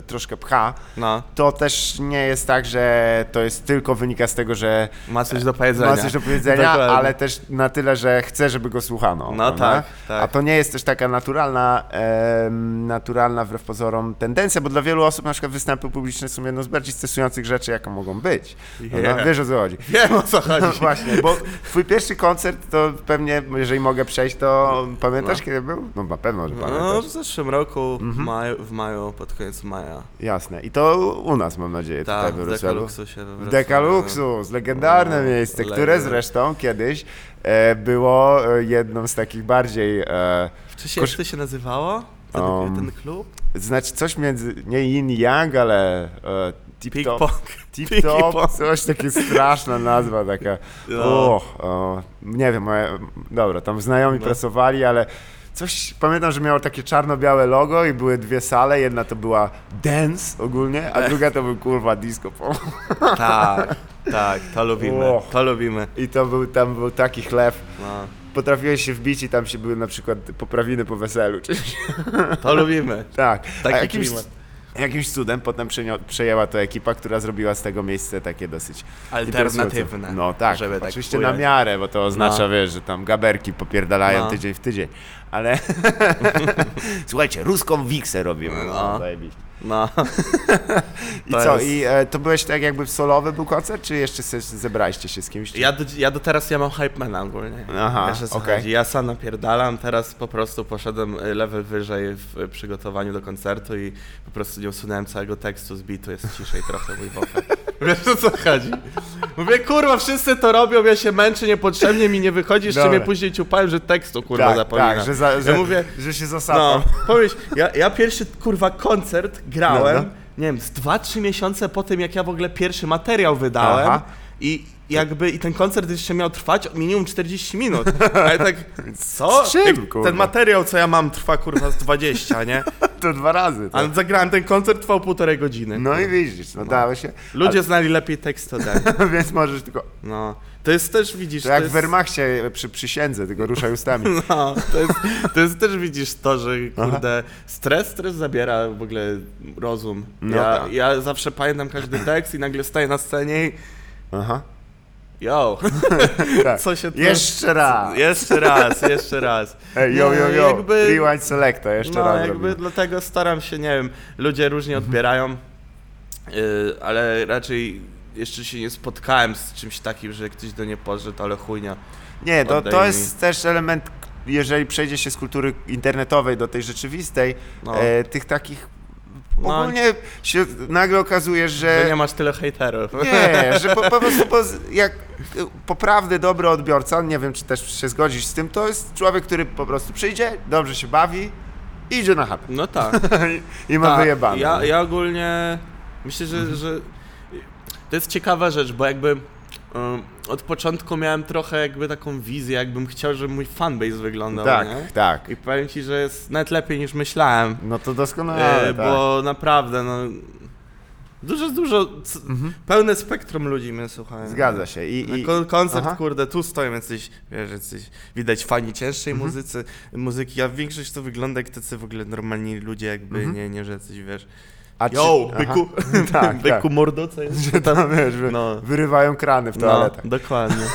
troszkę pcha, no, to też nie jest tak, że to jest tylko wynika z tego, że ma coś do powiedzenia. ma coś do powiedzenia, ale też na tyle, że chce, żeby go słuchano. No tak, tak. A to nie jest też taka naturalna, em, naturalna wbrew pozorom tendencja, bo dla wielu osób na przykład występy publiczne są jedną z bardziej stresujących rzeczy, jaką mogą być. Yeah. No, wiesz o co chodzi. Wiem o co chodzi. No właśnie, bo twój pierwszy koncert to pewnie, jeżeli mogę przejść, to pamiętasz No. kiedy był? No na pewno, że No, pamiętasz. w zeszłym roku, Mhm. w, maju, w maju, pod koniec maja No ja. Jasne. I to u nas, mam nadzieję, tutaj Tak, we w Wrocławiu. Dekaluksusie we W Wrocławiu. Dekaluksus, legendarne No, miejsce, które zresztą kiedyś e, było e, jedną z takich bardziej, e, Wcześniej jak Kosz- to się nazywało? Ten, Um, ten klub? znaczy coś między, nie yin yang, ale e, tip top, tip top, coś takie straszna nazwa taka, No. o, o, nie wiem, moje, dobra, tam znajomi No. pracowali, ale coś, pamiętam, że miało takie czarno-białe logo i były dwie sale, jedna to była dance ogólnie, a druga to był kurwa disco. Tak, tak, to lubimy, Och. to lubimy. I to był, tam był taki chleb. No, Potrafiłeś się wbić i tam się były na przykład poprawiny po weselu. Czy... to lubimy. tak. Taki A jakimś, klimat. Jakimś cudem potem przejęła to ekipa, która zrobiła z tego miejsce takie dosyć Alternatywne. No tak, żeby tak oczywiście na ująć. miarę, bo to oznacza, No. wiesz, że tam gaberki popierdalają No. tydzień w tydzień. Ale słuchajcie, ruską wiksę robimy. No, No. zajebiście. No, I To co, jest- i e, to byłeś tak jakby solowy był koncert, czy jeszcze se, zebraliście się z kimś? Ja do, ja do teraz ja mam hypemana ogólnie. Aha, Wiesz o co okej. chodzi. Ja sam napierdalam, teraz po prostu poszedłem y, level wyżej w przygotowaniu do koncertu i po prostu nie usunąłem całego tekstu z bitu, jest ciszej trochę mój wokal. Wiesz o co chodzi? Mówię, kurwa, wszyscy to robią, ja się męczę niepotrzebnie, mi nie wychodzi, jeszcze mnie później ciupałem, że tekstu kurwa tak, zapominam. tak, że, za, że, ja mówię, że się zasapał. no, pomyśl, ja, ja pierwszy kurwa koncert grałem, no. nie wiem, z 2-3 miesiące po tym, jak ja w ogóle pierwszy materiał wydałem Aha. i jakby i ten koncert jeszcze miał trwać minimum 40 minut. A ja tak, co? Z czym, kurwa? Ten materiał, co ja mam, trwa kurwa z 20, nie? To dwa razy. Ale Tak. zagrałem ten koncert, trwał półtorej godziny. No i widzisz, no dało się. Ludzie znali lepiej tekst ode mnie. Ale, więc możesz tylko. No. To jest też, widzisz, To jak jest... w Wehrmachcie przy przysiędze, tylko ruszaj ustami. No, to jest, to jest też widzisz to, że kurde, stres, stres zabiera w ogóle rozum. No ja, tak. ja zawsze pamiętam każdy tekst i nagle staję na scenie i Aha. yo, Tak. co się tu... Jeszcze raz. Jeszcze raz, jeszcze raz. Ej, yo, yo, No, yo. jakby- Rewind selecta, jeszcze no, raz jakby robimy. dlatego staram się, nie wiem, ludzie różnie Mhm. odbierają, yy, ale raczej jeszcze się nie spotkałem z czymś takim, że ktoś do nie podszedł, ale chujnia. Nie, to, oddaj to mi. jest też element, jeżeli przejdzie się z kultury internetowej do tej rzeczywistej, No. e, tych takich... No. Ogólnie się nagle okazuje, Że że... nie masz tyle hejterów. Nie, że po, po prostu po, jak poprawny, dobry odbiorca, nie wiem czy też się zgodzisz z tym, to jest człowiek, który po prostu przyjdzie, dobrze się bawi i idzie na chatę. No tak. I ma Tak, wyjebane. Ja, ja ogólnie myślę, że, że to jest ciekawa rzecz, bo jakby od początku miałem trochę jakby taką wizję, jakbym chciał, żeby mój fanbase wyglądał, tak, nie? tak. I powiem ci, że jest nawet lepiej niż myślałem, No to doskonale, e, tak. bo naprawdę, no dużo, dużo, c- pełne spektrum ludzi mnie słuchają. Mhm. Zgadza się. I, i, Kon- koncert, Aha. kurde, tu stoją jacyś, wiesz, jacyś, widać fani cięższej Mhm. muzycy, muzyki, a większość to wygląda jak tacy w ogóle normalni ludzie, jakby Mhm. nie, nie, że jacyś, wiesz, A Yo, aha. byku, tak, byku tak. mordo, co jest? Że tam, wiesz, No. wyrywają krany w No, toaletach. dokładnie.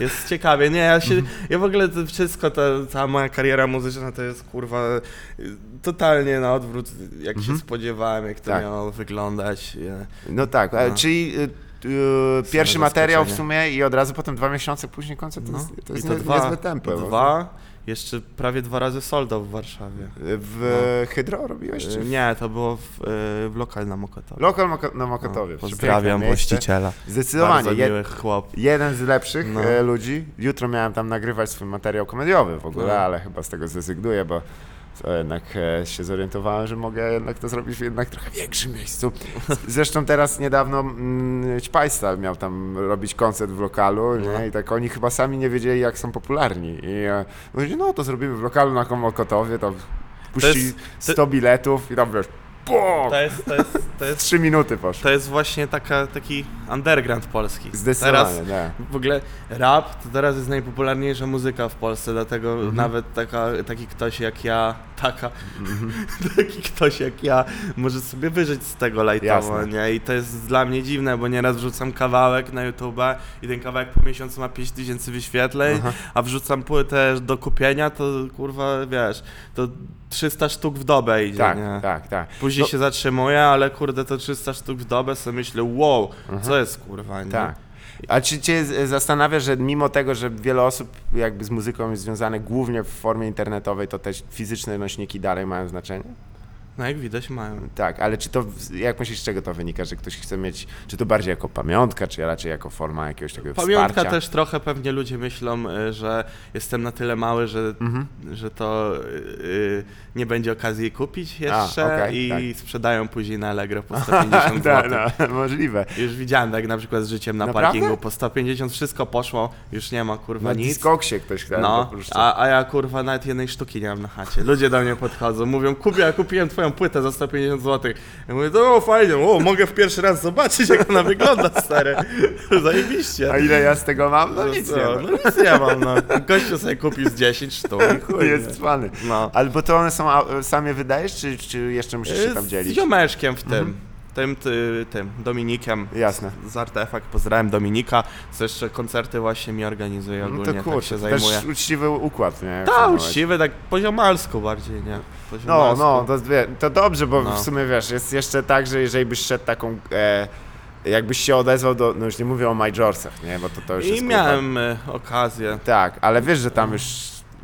Jest ciekawie. Nie, ja się, Mhm. ja w ogóle to wszystko, ta, cała moja kariera muzyczna to jest kurwa totalnie na odwrót, jak się spodziewałem, jak to Tak. miało wyglądać. No tak, a, No. czyli y, y, pierwszy materiał w sumie i od razu potem dwa miesiące później koncert, to No. jest, to jest I to nie, dwa, tempo. dwa, jeszcze prawie dwa razy soldo w Warszawie. W Hydro robiłeś? Czy w... Nie, to było w, y, w lokal na Mokotowie. Lokal Moko- na Mokotowie. No, pozdrawiam właściciela. Zdecydowanie. Bardzo miły chłop. jeden z lepszych No. e, ludzi. Jutro miałem tam nagrywać swój materiał komediowy w ogóle, No. ale chyba z tego zrezygnuję, bo to jednak e, się zorientowałem, że mogę jednak to zrobić w jednak trochę większym miejscu. Zresztą teraz niedawno mm, Ćpajsta miał tam robić koncert w lokalu nie? No. i tak oni chyba sami nie wiedzieli, jak są popularni. I e, mówili, no to zrobimy w lokalu na Mokotowie, tam puści jest- to- 100 biletów i tam wiesz, To jest, to jest, to jest, 3 minuty poszło. to jest właśnie taka, taki underground polski. Zdecydowanie, Teraz nie. w ogóle rap to teraz jest najpopularniejsza muzyka w Polsce, dlatego Mhm. nawet taka, taki ktoś jak ja, taka, taki ktoś jak ja może sobie wyżyć z tego lajtowo, nie? I to jest dla mnie dziwne, bo nieraz wrzucam kawałek na YouTube i ten kawałek po miesiącu ma 5000 wyświetleń, Aha. a wrzucam płytę do kupienia, to kurwa, wiesz, to 300 sztuk w dobę idzie, Tak, nie? tak, tak. Później No- się zatrzymuję, ale kurde, to 300 sztuk w dobę, sobie myślę, wow, co jest kurwa, nie? Tak. A czy cię zastanawia, że mimo tego, że wiele osób jakby z muzyką jest związane głównie w formie internetowej, to też fizyczne nośniki dalej mają znaczenie? No jak widać mają. Tak, ale czy to, jak myślisz, z czego to wynika, że ktoś chce mieć, czy to bardziej jako pamiątka, czy raczej jako forma jakiegoś takiego Pamiątka wsparcia? też trochę pewnie ludzie myślą, y, że jestem na tyle mały, że, Mhm. że to y, nie będzie okazji kupić jeszcze okej, i sprzedają później na Allegro po 150 Tak, zł. no, możliwe. Już widziałem tak na przykład z życiem na Naprawdę? parkingu. Po 150 wszystko poszło, już nie ma kurwa Na nic. Discogsie ktoś chce No, a, a ja kurwa nawet jednej sztuki nie mam na chacie. Ludzie do mnie podchodzą, mówią, Kubia, kupiłem twoją płytę za 150 zł. Ja mówię, to o, fajnie, o, mogę w pierwszy raz zobaczyć, jak ona wygląda, stary. Zajebiście. A ile ja z tego mam? No nic co? nie No mam. nic nie mam, no. Gościu sobie kupił z 10 sztuk chuj, Jest cwany. No. Albo to one są, sam je wydajesz, czy, czy jeszcze musisz się tam Z dzielić? ziomeczkiem w tym, tym, ty, tym, Dominikiem. Jasne. Z Artefakt, pozdrawiam Dominika, co jeszcze koncerty właśnie mi organizuje No ogólnie, to tak kurczę, się to zajmuje. też uczciwy układ, nie? Tak, uczciwy, tak poziomalsku bardziej, nie? No, no, to, to dobrze, bo No. w sumie wiesz, jest jeszcze tak, że jeżeli byś szedł taką, e, jakbyś się odezwał do, no już nie mówię o Majorsach, nie, bo to, to już I jest miałem e, okazję. Tak, ale wiesz, że tam już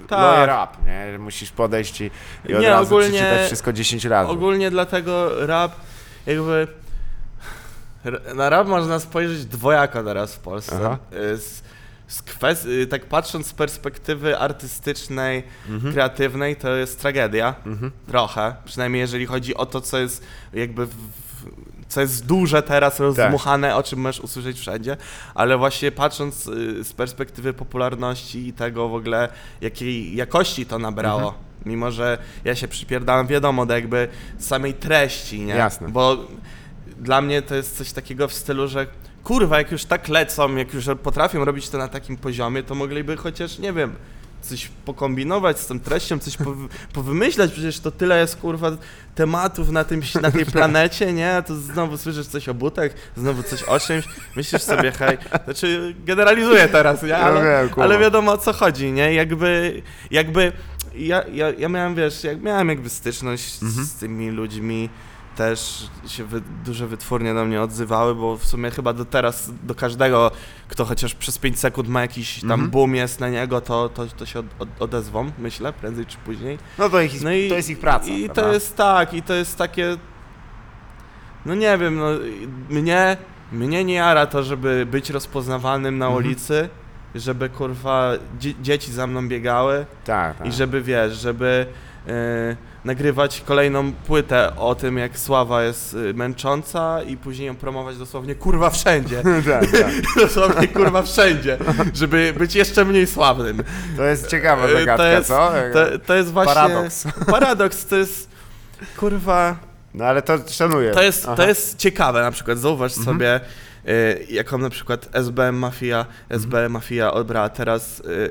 Tak. lawyer up, nie? Musisz podejść i, i od Nie, razu ogólnie- przeczytać wszystko 10 razy. Ogólnie dlatego rap, jakby... Na rap można spojrzeć dwojako teraz w Polsce. Aha. Y, Z, z kwest- y, tak patrząc z perspektywy artystycznej, Mhm. kreatywnej, to jest tragedia. Mhm. Trochę. Przynajmniej jeżeli chodzi o to, co jest jakby w, co jest duże teraz, rozdmuchane, o czym możesz usłyszeć wszędzie, ale właśnie patrząc y, z perspektywy popularności i tego w ogóle, jakiej jakości to nabrało, Mhm. Mimo że ja się przypierdałem, wiadomo, do jakby samej treści, nie? Jasne. Bo dla mnie to jest coś takiego w stylu, że kurwa, jak już tak lecą, jak już potrafią robić to na takim poziomie, to mogliby chociaż, nie wiem, coś pokombinować z tą treścią, coś powy- powymyślać, przecież to tyle jest, kurwa, tematów na, tym, na tej planecie, nie? To znowu słyszysz coś o butach, znowu coś o czymś, myślisz sobie, hej, znaczy generalizuję teraz, nie? Ale, ale wiadomo o co chodzi, nie? Jakby, jakby, ja, ja, ja miałem, wiesz, jak miałem jakby styczność Mhm. z tymi ludźmi, też się wy, duże wytwórnie do mnie odzywały, bo w sumie chyba do teraz, do każdego, kto chociaż przez 5 sekund ma jakiś tam Mhm. boom jest na niego, to, to, to się od, od, odezwą, myślę, prędzej czy później. No to, ich, No i, to jest ich praca. I prawda? to jest tak, i to jest takie. No nie wiem, no mnie, mnie nie jara to, żeby być rozpoznawalnym na Mhm. ulicy, żeby kurwa dzie dzieci za mną biegały Tak, tak. i żeby wiesz, żeby e, nagrywać kolejną płytę o tym, jak sława jest y, męcząca i później ją promować dosłownie kurwa wszędzie. tak, tak. dosłownie kurwa wszędzie, żeby być jeszcze mniej sławnym. To jest ciekawa E, zagadka, to jest, co? To, to jest właśnie... Paradoks. Paradoks, to jest... Kurwa... No ale to szanuję. To jest, Aha. to jest ciekawe, na przykład zauważ Mhm. sobie, y, jaką na przykład SBM Mafia, SB Mafia obrała teraz y,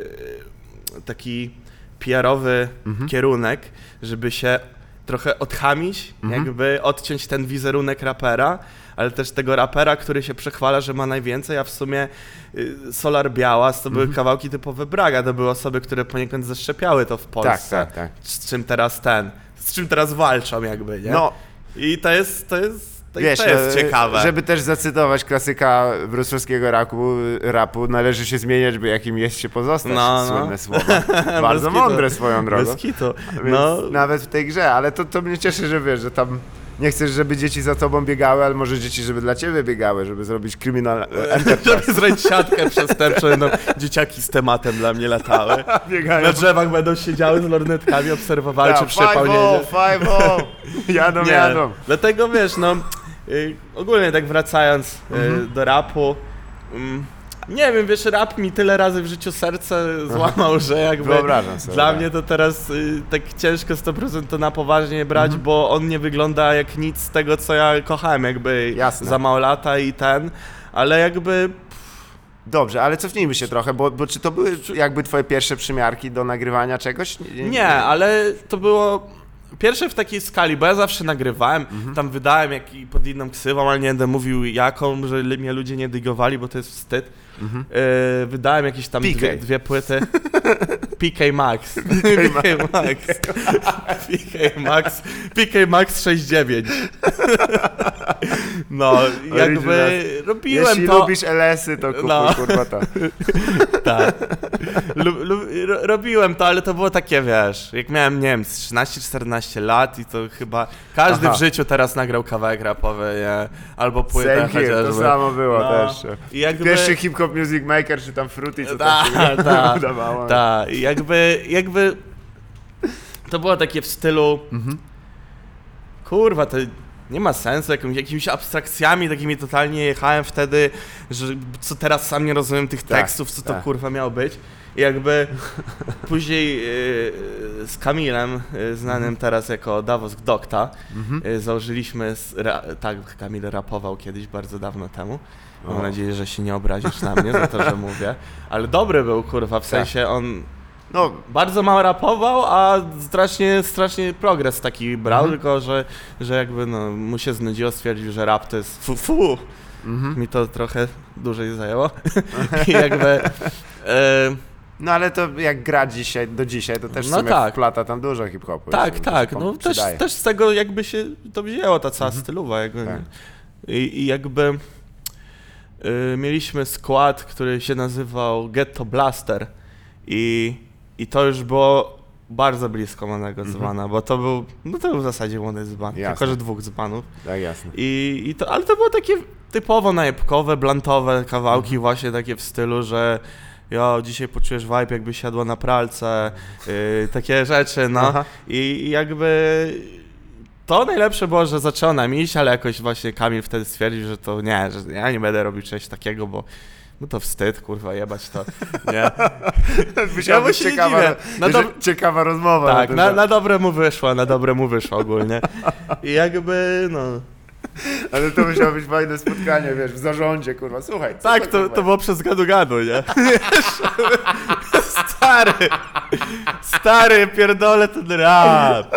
taki PR-owy Mhm. kierunek, żeby się trochę odchamić, Mhm. jakby odciąć ten wizerunek rapera, ale też tego rapera, który się przechwala, że ma najwięcej, a w sumie y, Solar Białas to były Mhm. kawałki typowe Braga, to były osoby, które poniekąd zeszczepiały to w Tak, Polsce. tak, tak. Z czym teraz ten, z czym teraz walczą jakby, nie? No, I to jest, to jest, to, wiesz, to jest ciekawe. żeby też zacytować klasyka wrocławskiego rapu, rapu, należy się zmieniać, by jakim jest się pozostać. No, no. Słynne słowa. Bardzo mądre swoją drogą. Bez kitu. No, Nawet w tej grze, ale to, to mnie cieszy, że wiesz, że tam nie chcesz, żeby dzieci za tobą biegały, ale może dzieci, żeby dla ciebie biegały, żeby zrobić kryminal żeby zrobić siatkę przestępczą, no, dzieciaki z tematem dla mnie latały. Biegają. Na drzewach będą siedziały z lornetkami, obserwowały, czy Tak, przypał nie five-o, five-o. Jadą, Nie, jadą. dlatego wiesz, no, ogólnie tak wracając y, Mhm. do rapu, ym, nie wiem, wiesz, rap mi tyle razy w życiu serce złamał, że jakby sobie. dla tak. mnie to teraz y, tak ciężko 100% to na poważnie brać, Mhm. bo on nie wygląda jak nic z tego, co ja kochałem jakby Jasne. za mało lata i ten, ale jakby Dobrze, ale cofnijmy się trochę, bo, bo czy to były jakby twoje pierwsze przymiarki do nagrywania czegoś? Nie, ale to było pierwsze w takiej skali, bo ja zawsze nagrywałem, Mhm. tam wydałem jak, pod inną ksywą, ale nie będę mówił jaką, że mnie ludzie nie dygowali, bo to jest wstyd. Mhm. Yy, wydałem jakieś tam dwie, dwie płyty. PK Max. PK Max. PK Max. PK Max 69. No, jakby robiłem Jeśli to... lubisz LS-y, to kupuj No. kurwa to. Tak. Robiłem to, ale to było takie, wiesz, jak miałem, nie wiem, z 13-14 lat i to chyba każdy Aha. w życiu teraz nagrał kawałek rapowy, nie? Albo płytę Same here, to chociażby. samo było No. też. Jakby... Pierwszy hip-hop music maker, czy tam Fruity, co Ta, tam się ta, udawało. Tak, i jakby, jakby to było takie w stylu Mhm. kurwa, to nie ma sensu, jakimiś, jakimiś abstrakcjami takimi totalnie jechałem wtedy, że co teraz sam nie rozumiem tych Tak, tekstów, co to tak. kurwa miało być. I jakby później yy, z Kamilem, yy, znanym Mhm. teraz jako Davos Dokta, yy, założyliśmy, z, ra, tak, Kamil rapował kiedyś bardzo dawno temu. Mam O. nadzieję, że się nie obrazisz na mnie za to, że mówię. Ale dobry był, kurwa, w Tak. sensie on No, bardzo mało rapował, a strasznie, strasznie progres taki brał, Mhm. tylko że, że jakby no, mu się znudziło, stwierdził, że rap to jest fu, fu. mhm. Mi to trochę dłużej zajęło. I jakby... E, no ale to jak gra dzisiaj, do dzisiaj, to też No tak. wplata tam dużo hip-hopu. tak, tak, no też, też z tego jakby się to wzięło, ta cała stylowa. Jakby, Tak. I, I jakby y, mieliśmy skład, który się nazywał Ghetto Blaster i, i to już było bardzo blisko młodego dzbana, bo to był, no to był w zasadzie młody dzban, Jasne. tylko że dwóch dzbanów. Tak, jasne. I, i to, ale to było takie typowo najebkowe, blantowe kawałki właśnie takie w stylu, że jo, dzisiaj poczujesz vibe jakby siadła na pralce, yy, takie rzeczy, no. Aha. I, I jakby to najlepsze było, że zaczęło nam iść, ale jakoś właśnie Kamil wtedy stwierdził, że to nie, że ja nie będę robił czegoś takiego, bo no to wstyd, kurwa, jebać to. Nie. Musiała mu być ciekawa. Na dob- ciekawa rozmowa. Tak, na, na dobre mu wyszło, na dobre mu wyszło ogólnie. I jakby, no... Ale to musiało być fajne spotkanie, wiesz, w zarządzie, kurwa. Słuchaj, co Tak, to, kurwa to było przez gadu-gadu, nie? Stary! Stary, pierdolę ten rap!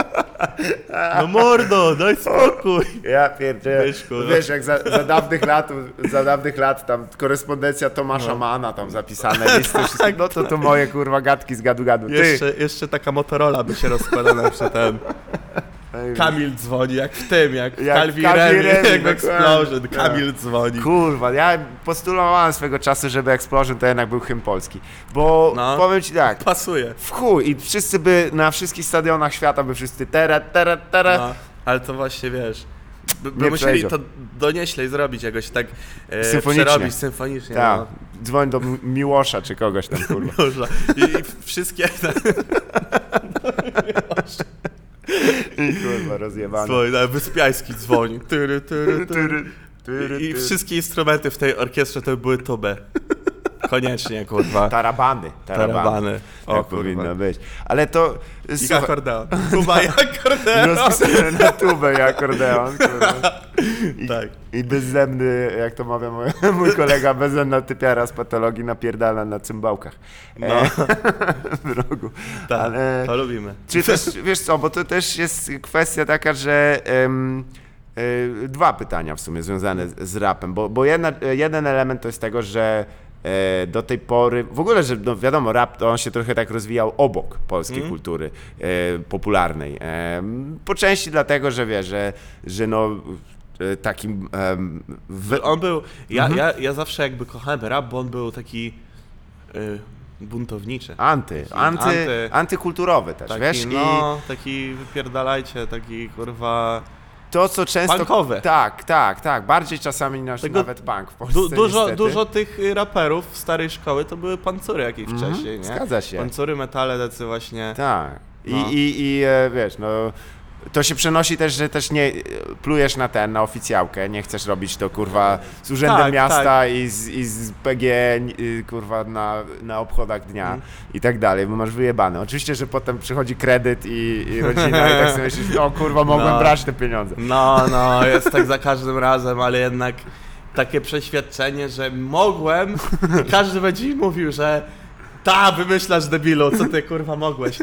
No mordo, daj spokój! Ja pierdzielę. Wiesz, kurwa. Wiesz, jak za, za, dawnych lat, za dawnych lat tam korespondencja Tomasza No. Mana tam zapisane, listy, wszystko, no to to moje kurwa gadki z gadu gadu. Ty, Jeszcze, jeszcze taka Motorola by się rozkładała przy ten. Kamil dzwoni, jak w tym, jak w Jak Calvi Calvi Remi, Remi, jak w Explosion. dokładnie. Kamil dzwoni. Kurwa, ja postulowałem swego czasu, żeby Explosion to jednak był hymn polski. Bo No. powiem ci tak, Pasuje. w chuj i wszyscy by na wszystkich stadionach świata by wszyscy tera, tera, tera. No, ale to właśnie wiesz. By, by musieli to donieśle jakoś jakoś tak e, Symfonicznie. przerobić symfonicznie. Tak, no. dzwoń do Miłosza czy kogoś tam, kurwa. I, I wszystkie I kurwa, rozjebane. dzwoni, nawet Wyspiański dzwoni. Tyry, tyry, tyry. I, I wszystkie instrumenty w tej orkiestrze to były tube. Koniecznie, kurwa. Tarabany, tarabany. Tarabany. O, O, powinno być. Ale to... I słuchaj, akordeon. Tuba i akordeon. Rozpisane na tubę i akordeon, kurwa. I, Tak. I bezzemny, jak to mawia mój, mój kolega, bezzemna typiara z patologii napierdala na cymbałkach. No, E, w rogu. tak, Ale- to lubimy. Czy też, wiesz co, bo to też jest kwestia taka, że em, e, dwa pytania w sumie związane z, rapem, bo, bo jedna, jeden element to jest tego, że e, do tej pory, w ogóle, że no wiadomo, rap to on się trochę tak rozwijał obok polskiej Mm. kultury e, popularnej. E, po części dlatego, że wie, że, że no e, takim wy, On był, ja, Mhm. ja, ja zawsze jakby kochałem rap, bo on był taki y, buntowniczy. anty, anty, anty- antykulturowy też, Taki, wiesz? I, no, taki wypierdalajcie, taki kurwa... To, co często. Punkowe. Tak, tak, tak. Bardziej czasami niż Tego nawet punk w Polsce. Du, dużo, niestety. dużo tych y, raperów starej szkoły to były pancury jakieś Mhm, wcześniej, nie? Zgadza się. Pancury, metale tacy właśnie. Tak. I, No. i, i e, wiesz, no. To się przenosi też, że też nie e, plujesz na ten, na oficjałkę, nie chcesz robić to kurwa z urzędem Tak, miasta tak. i, z, i z PG kurwa na, na obchodach dnia Mhm. i tak dalej, bo masz wyjebane. Oczywiście, że potem przychodzi kredyt i, i rodzina i tak sobie myślisz, o kurwa, mogłem No. brać te pieniądze. No, no, jest tak za każdym razem, ale jednak takie przeświadczenie, że mogłem i każdy będzie mi mówił, że Ta, wymyślasz debilu, co ty kurwa mogłeś.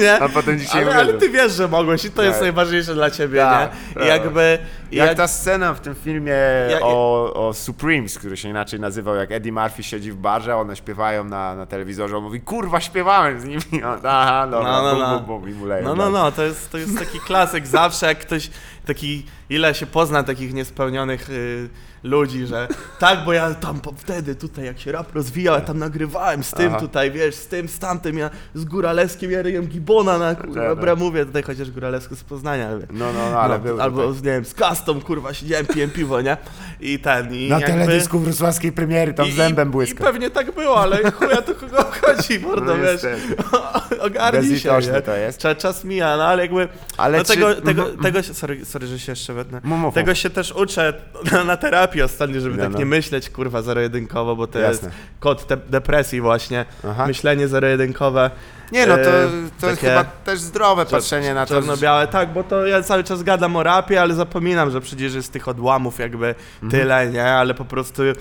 nie? A potem dzisiaj ale, ale ty wiesz, że mogłeś i to jest Tak. najważniejsze dla ciebie, Tak, nie? tak. I jakby... i Jak ta scena w tym filmie Jak- o, o Supremes, który się inaczej nazywał, jak Eddie Murphy siedzi w barze, one śpiewają na, na telewizorze, on mówi, kurwa, śpiewałem z nimi. On, Aha, dobra, No, no, bum, no. bum, bum, i mu leją No, no, dalej. no, to jest, to jest taki klasyk zawsze, jak ktoś taki, ile się pozna takich niespełnionych y, ludzi, że tak, bo ja tam po, wtedy tutaj jak się rap rozwijał, ja tam nagrywałem z tym Aha. tutaj, wiesz, z tym, z tamtym, ja z Góraleskiem, ja ryjem Gibona na kurwa, Dobra. dobra, mówię tutaj chociaż Góralesku z Poznania, ale, No, no, no, ale no, albo, tutaj. nie wiem, z Kastą, kurwa, siedziałem, piłem piwo, nie? I ten, i Na jakby... teledysku wrocławskiej premiery, tam i- zębem i, I błyska. pewnie tak było, ale chuja to kogo obchodzi, mordo, No wiesz. Ogarnij się, nie? to jest. Cza- Czas mija, no ale jakby... Ale no czy- tego, tego, tego się, sorry, sorry, że się jeszcze wetnę. Tego się też uczę na, na terapii ostatnio, żeby No, tak no. nie myśleć, kurwa, zero-jedynkowo, bo to Jasne. jest kod depresji właśnie. Aha. Że zero-jedynkowe. Nie no, to, e, to jest chyba też zdrowe patrzenie na to. Czarno-białe, tak, bo to ja cały czas gadam o rapie, ale zapominam, że przecież jest tych odłamów jakby Mhm. tyle, nie? Ale po prostu y,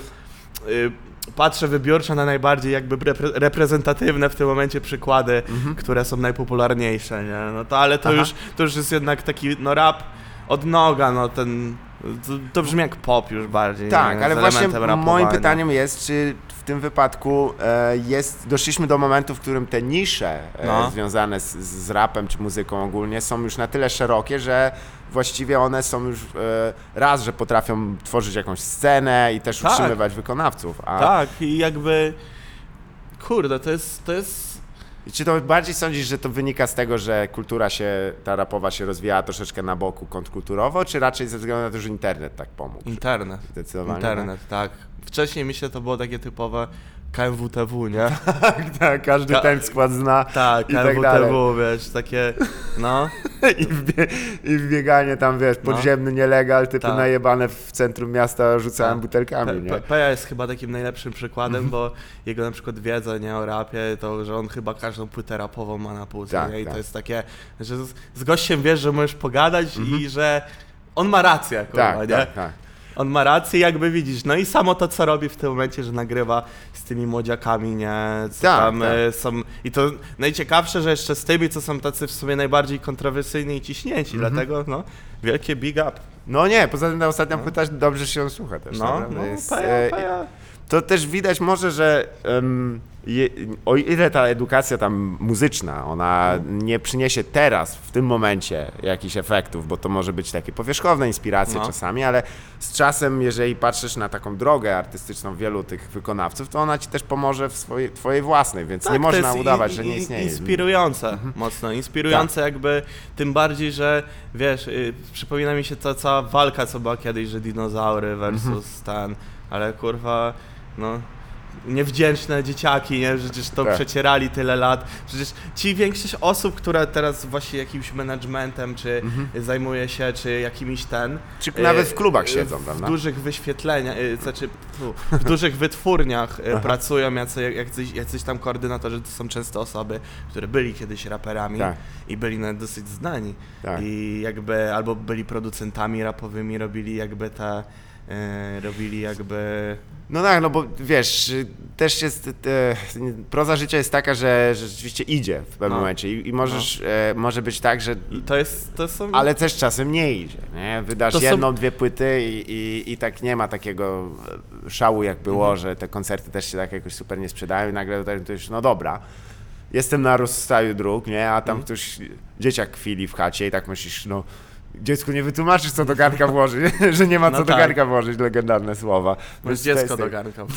patrzę wybiórczo na najbardziej jakby repre- reprezentatywne w tym momencie przykłady, które są najpopularniejsze, nie? No to, ale to Mhm. Aha. już, to już jest jednak taki, no rap od noga, no ten... To, to brzmi jak pop już bardziej. Tak, nie? ale właśnie elementem moim rapowania. pytaniem jest, czy w tym wypadku e, jest, doszliśmy do momentu, w którym te nisze e, No. związane z, z rapem czy muzyką ogólnie są już na tyle szerokie, że właściwie one są już e, raz, że potrafią tworzyć jakąś scenę i też Tak. utrzymywać wykonawców. A Tak, i jakby... Kurde, to jest, to jest czy to bardziej sądzisz, że to wynika z tego, że kultura się, ta rapowa się rozwijała troszeczkę na boku kontrkulturowo, czy raczej ze względu na to, że internet tak pomógł? Internet. Zdecydowanie. Internet, tak. Wcześniej myślę, to było takie typowe KMWTW, nie? Tak, tak, każdy Ka- ten skład zna. Tak, I tak dalej. Wiesz, takie, no. I, wbie, I wbieganie tam, wiesz, No. podziemny nielegal, typy Tak. najebane w centrum miasta rzucałem Tak. butelkami, Pe- nie? Pe- Peja jest chyba takim najlepszym Mhm. przykładem, bo jego na przykład wiedza nie o rapie, to że on chyba każdą płytę rapową ma na półce, Tak, nie? I tak. to jest takie, że z, z gościem wiesz, że możesz pogadać i że on ma rację, kurwa, Mhm. tak, nie? tak, tak. On ma rację, jakby widzisz. No i samo to, co robi w tym momencie, że nagrywa z tymi młodziakami, nie? Co Tak, tam tak. e, są. I to najciekawsze, że jeszcze z tymi, co są tacy w sumie najbardziej kontrowersyjni i ciśnięci. Mhm. Dlatego, no, wielkie big up. No nie, poza tym ta ostatnia płyta dobrze się słucha też. No, no, jest, peja, e, peja. To też widać może, że em, je, o ile ta edukacja tam muzyczna, ona nie przyniesie teraz, w tym momencie jakichś efektów, bo to może być takie powierzchowne inspiracje No. czasami, ale z czasem, jeżeli patrzysz na taką drogę artystyczną wielu tych wykonawców, to ona ci też pomoże w swojej, twojej własnej, więc Tak, nie można udawać, i- że nie istnieje. Mhm. Inspirujące, mocno. Inspirujące jakby, tym bardziej, że wiesz, y, przypomina mi się ta cała walka, co była kiedyś, że dinozaury versus Mhm. ten, ale kurwa, no... Niewdzięczne dzieciaki, nie? Przecież to Tak. przecierali tyle lat. Przecież ci większość osób, która teraz właśnie jakimś managementem, czy zajmuje się, czy jakimiś ten. Mhm. Czy nawet w y, klubach siedzą, w prawda? dużych wyświetleniach, y, znaczy w dużych wytwórniach y, pracują jacy, jacyś, jacyś tam koordynatorzy, to są często osoby, które byli kiedyś raperami Tak. i byli nawet dosyć znani. Tak. I jakby albo byli producentami rapowymi, robili jakby te, y, robili jakby... No tak, no bo wiesz, też jest, e, proza życia jest taka, że, że rzeczywiście idzie w pewnym No. momencie i, i możesz, e, może być tak, że I to jest, to są... ale też czasem nie idzie, nie? Wydasz To są- jedną, dwie płyty i, i, i tak nie ma takiego e, szału jak było, Mhm. że te koncerty też się tak jakoś super nie sprzedają i nagle to, to już, no dobra, jestem na rozstaju dróg, nie? A Mhm. tam ktoś, dzieciak kwili w chacie i tak myślisz, no dziecku nie wytłumaczysz co do garnka włożyć, że nie ma No co do tak. garnka włożyć, legendarne słowa. Więc dziecko do garnka.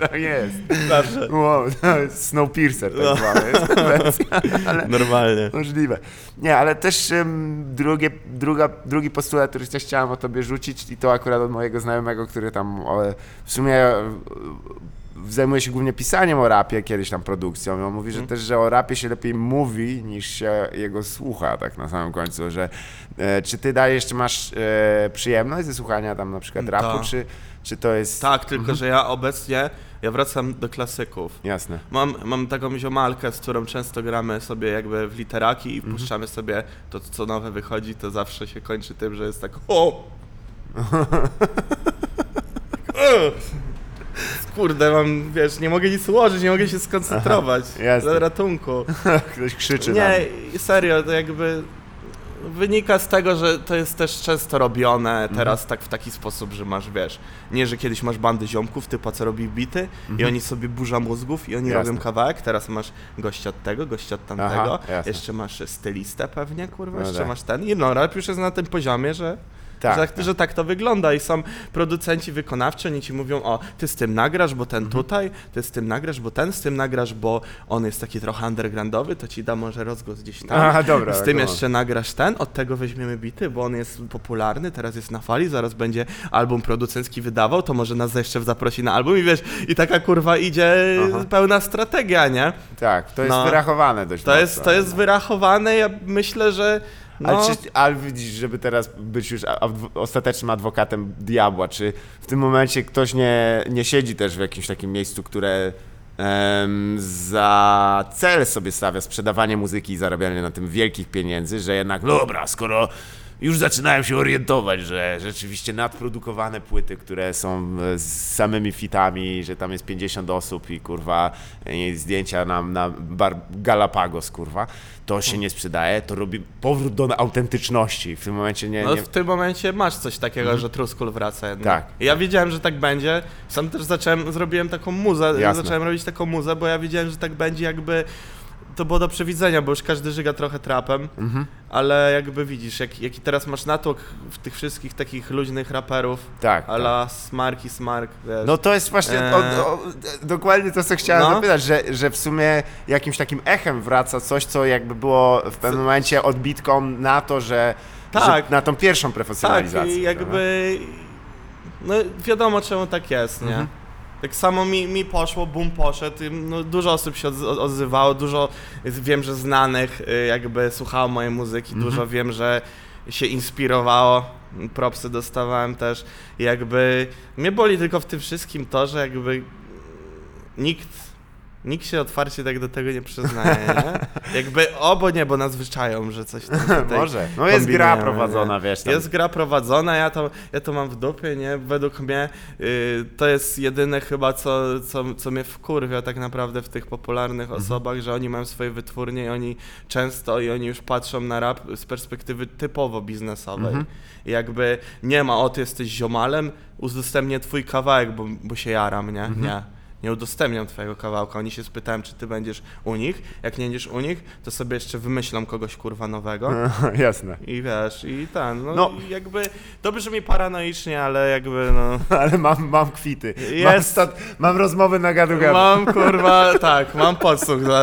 Tak jest. Zawsze. Wow, to jest Snowpiercer tak No. zwany. Jest, Normalnie. możliwe. Nie, ale też um, drugie, druga, drugi postulat, który też chciałem o tobie rzucić i to akurat od mojego znajomego, który tam o, w sumie e, zajmuje się głównie pisaniem o rapie, kiedyś tam produkcją. I on mówi, że Mhm. też, że o rapie się lepiej mówi niż się jego słucha, tak na samym końcu, że e, czy ty dajesz, czy masz e, przyjemność ze słuchania tam na przykład rapu, Tak. czy, czy to jest... Tak, tylko że ja obecnie, ja wracam do klasyków. Jasne. Mam, mam taką ziomalkę, z którą często gramy sobie jakby w literaki i Mhm. puszczamy sobie to, co nowe wychodzi, to zawsze się kończy tym, że jest tak o! kurde, mam, wiesz, nie mogę nic ułożyć, nie mogę się skoncentrować. Dla ratunku. Ktoś krzyczy Nie, serio, to jakby wynika z tego, że to jest też często robione Mhm. teraz tak w taki sposób, że masz, wiesz, nie, że kiedyś masz bandy ziomków, typu co robi bity i oni sobie burza mózgów i oni Mhm. Jasne. robią kawałek, teraz masz gościa od tego, gościa od tamtego, Aha, jeszcze masz stylistę pewnie, kurwa, No jeszcze tak. masz ten i no, rap już jest na tym poziomie, że Tak, że, tak. że tak to wygląda i są producenci wykonawczy, oni ci mówią, o, ty z tym nagrasz, bo ten Mhm. tutaj, ty z tym nagrasz, bo ten z tym nagrasz, bo on jest taki trochę undergroundowy, to ci da może rozgłos gdzieś tam. Aha, dobra, z tym no. jeszcze nagrasz ten, od tego weźmiemy bity, bo on jest popularny, teraz jest na fali, zaraz będzie album producencki wydawał, to może nas jeszcze zaprosi na album i wiesz, i taka kurwa idzie Aha. pełna strategia, nie? Tak, to jest No. wyrachowane dość To mocno. jest, to jest wyrachowane, ja myślę, że no, Ale, czy, ale widzisz, żeby teraz być już ostatecznym adwokatem diabła, czy w tym momencie ktoś nie, nie siedzi też w jakimś takim miejscu, które em, za cel sobie stawia sprzedawanie muzyki i zarabianie na tym wielkich pieniędzy, że jednak, no dobra, skoro już zaczynałem się orientować, że rzeczywiście nadprodukowane płyty, które są e, z samymi fitami, że tam jest 50 osób i kurwa i zdjęcia na, na bar Galapagos, kurwa, to się nie sprzedaje, to robi powrót do autentyczności. W tym momencie nie... No nie... w tym momencie masz coś takiego, że Truskul wraca jednak. Tak. Ja wiedziałem, że tak będzie. Sam też zacząłem, zrobiłem taką muzę, Jasne. zacząłem robić taką muzę, bo ja wiedziałem, że tak będzie jakby... To było do przewidzenia, bo już każdy żyga trochę trapem, Mhm. ale jakby widzisz, jak, jaki teraz masz natłok w tych wszystkich takich luźnych raperów, Tak, a la Smark i Smark, wiesz. No to jest właśnie Eee. o, o, dokładnie to, co chciałem No. zapytać, że, że w sumie jakimś takim echem wraca coś, co jakby było w pewnym momencie odbitką na to, że, Tak. że na tą pierwszą tak, profesjonalizację. i jakby... No wiadomo, czemu tak jest, nie? Mhm. Tak samo mi, mi poszło, boom poszedł, no, dużo osób się odz- odzywało, dużo wiem, że znanych y, jakby słuchało mojej muzyki, Mhm. dużo wiem, że się inspirowało, propsy dostawałem też, jakby mnie boli tylko w tym wszystkim to, że jakby nikt, nikt się otwarcie tak do tego nie przyznaje, nie? Jakby, o, bo nie, bo nas wyczają, że coś tam tutaj Może. No jest gra prowadzona, nie? wiesz. Tam. Jest gra prowadzona, ja to, ja to mam w dupie, nie? Według mnie y, to jest jedyne chyba, co, co, co mnie wkurwia tak naprawdę w tych popularnych Mhm. osobach, że oni mają swoje wytwórnie i oni często i oni już patrzą na rap z perspektywy typowo biznesowej. Mhm. Jakby nie ma, o ty jesteś ziomalem, udostępnię twój kawałek, bo, bo się jaram, nie? Mhm. Nie. Nie udostępniam twojego kawałka. Oni się spytałem, czy ty będziesz u nich. Jak nie będziesz u nich, to sobie jeszcze wymyślą kogoś kurwa nowego. Jasne. I wiesz, i ten, no, No. i jakby, to brzmi paranoicznie, ale jakby, no, Ale mam, mam kwity. Mam, Jest. stat, mam rozmowy na gadu gadu. mam kurwa, tak, mam podsłuch, no,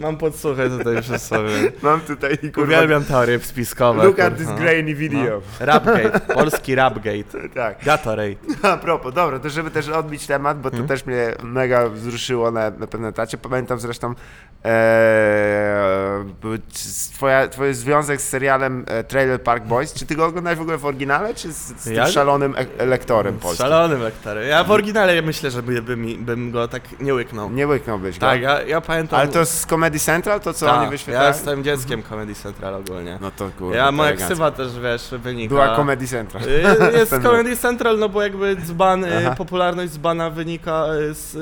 mam podsłuchę tutaj przy sobie. Mam tutaj kurwa. Uwielbiam teorie spiskowe. Look at kurwa. this grainy video. No. Rapgate, polski Rapgate, Tak. Gatorade. A propos, dobra, to żeby też odbić temat, bo to Mhm. też mnie mega wzruszyło na, na pewnym etacie. Pamiętam zresztą e, twoja, twój związek z serialem e, Trailer Park Boys. Czy ty go oglądałeś w ogóle w oryginale, czy z, z tym Ja? szalonym e- lektorem polskim? Szalony lektorem. Ja w oryginale myślę, że by, by, mi, bym go tak nie łyknął. Nie łyknąłbyś go. Tak, ja, ja pamiętam... Ale to z Comedy Central, to co Tak, oni ja wyświetlają? jestem dzieckiem Comedy Central ogólnie. No to kurwa, Ja, moja ksywa też, wiesz, wynika... Była Comedy Central. Y, Jest Comedy Central, no bo jakby dzban, y, Aha. popularność dzbana wynika y, z,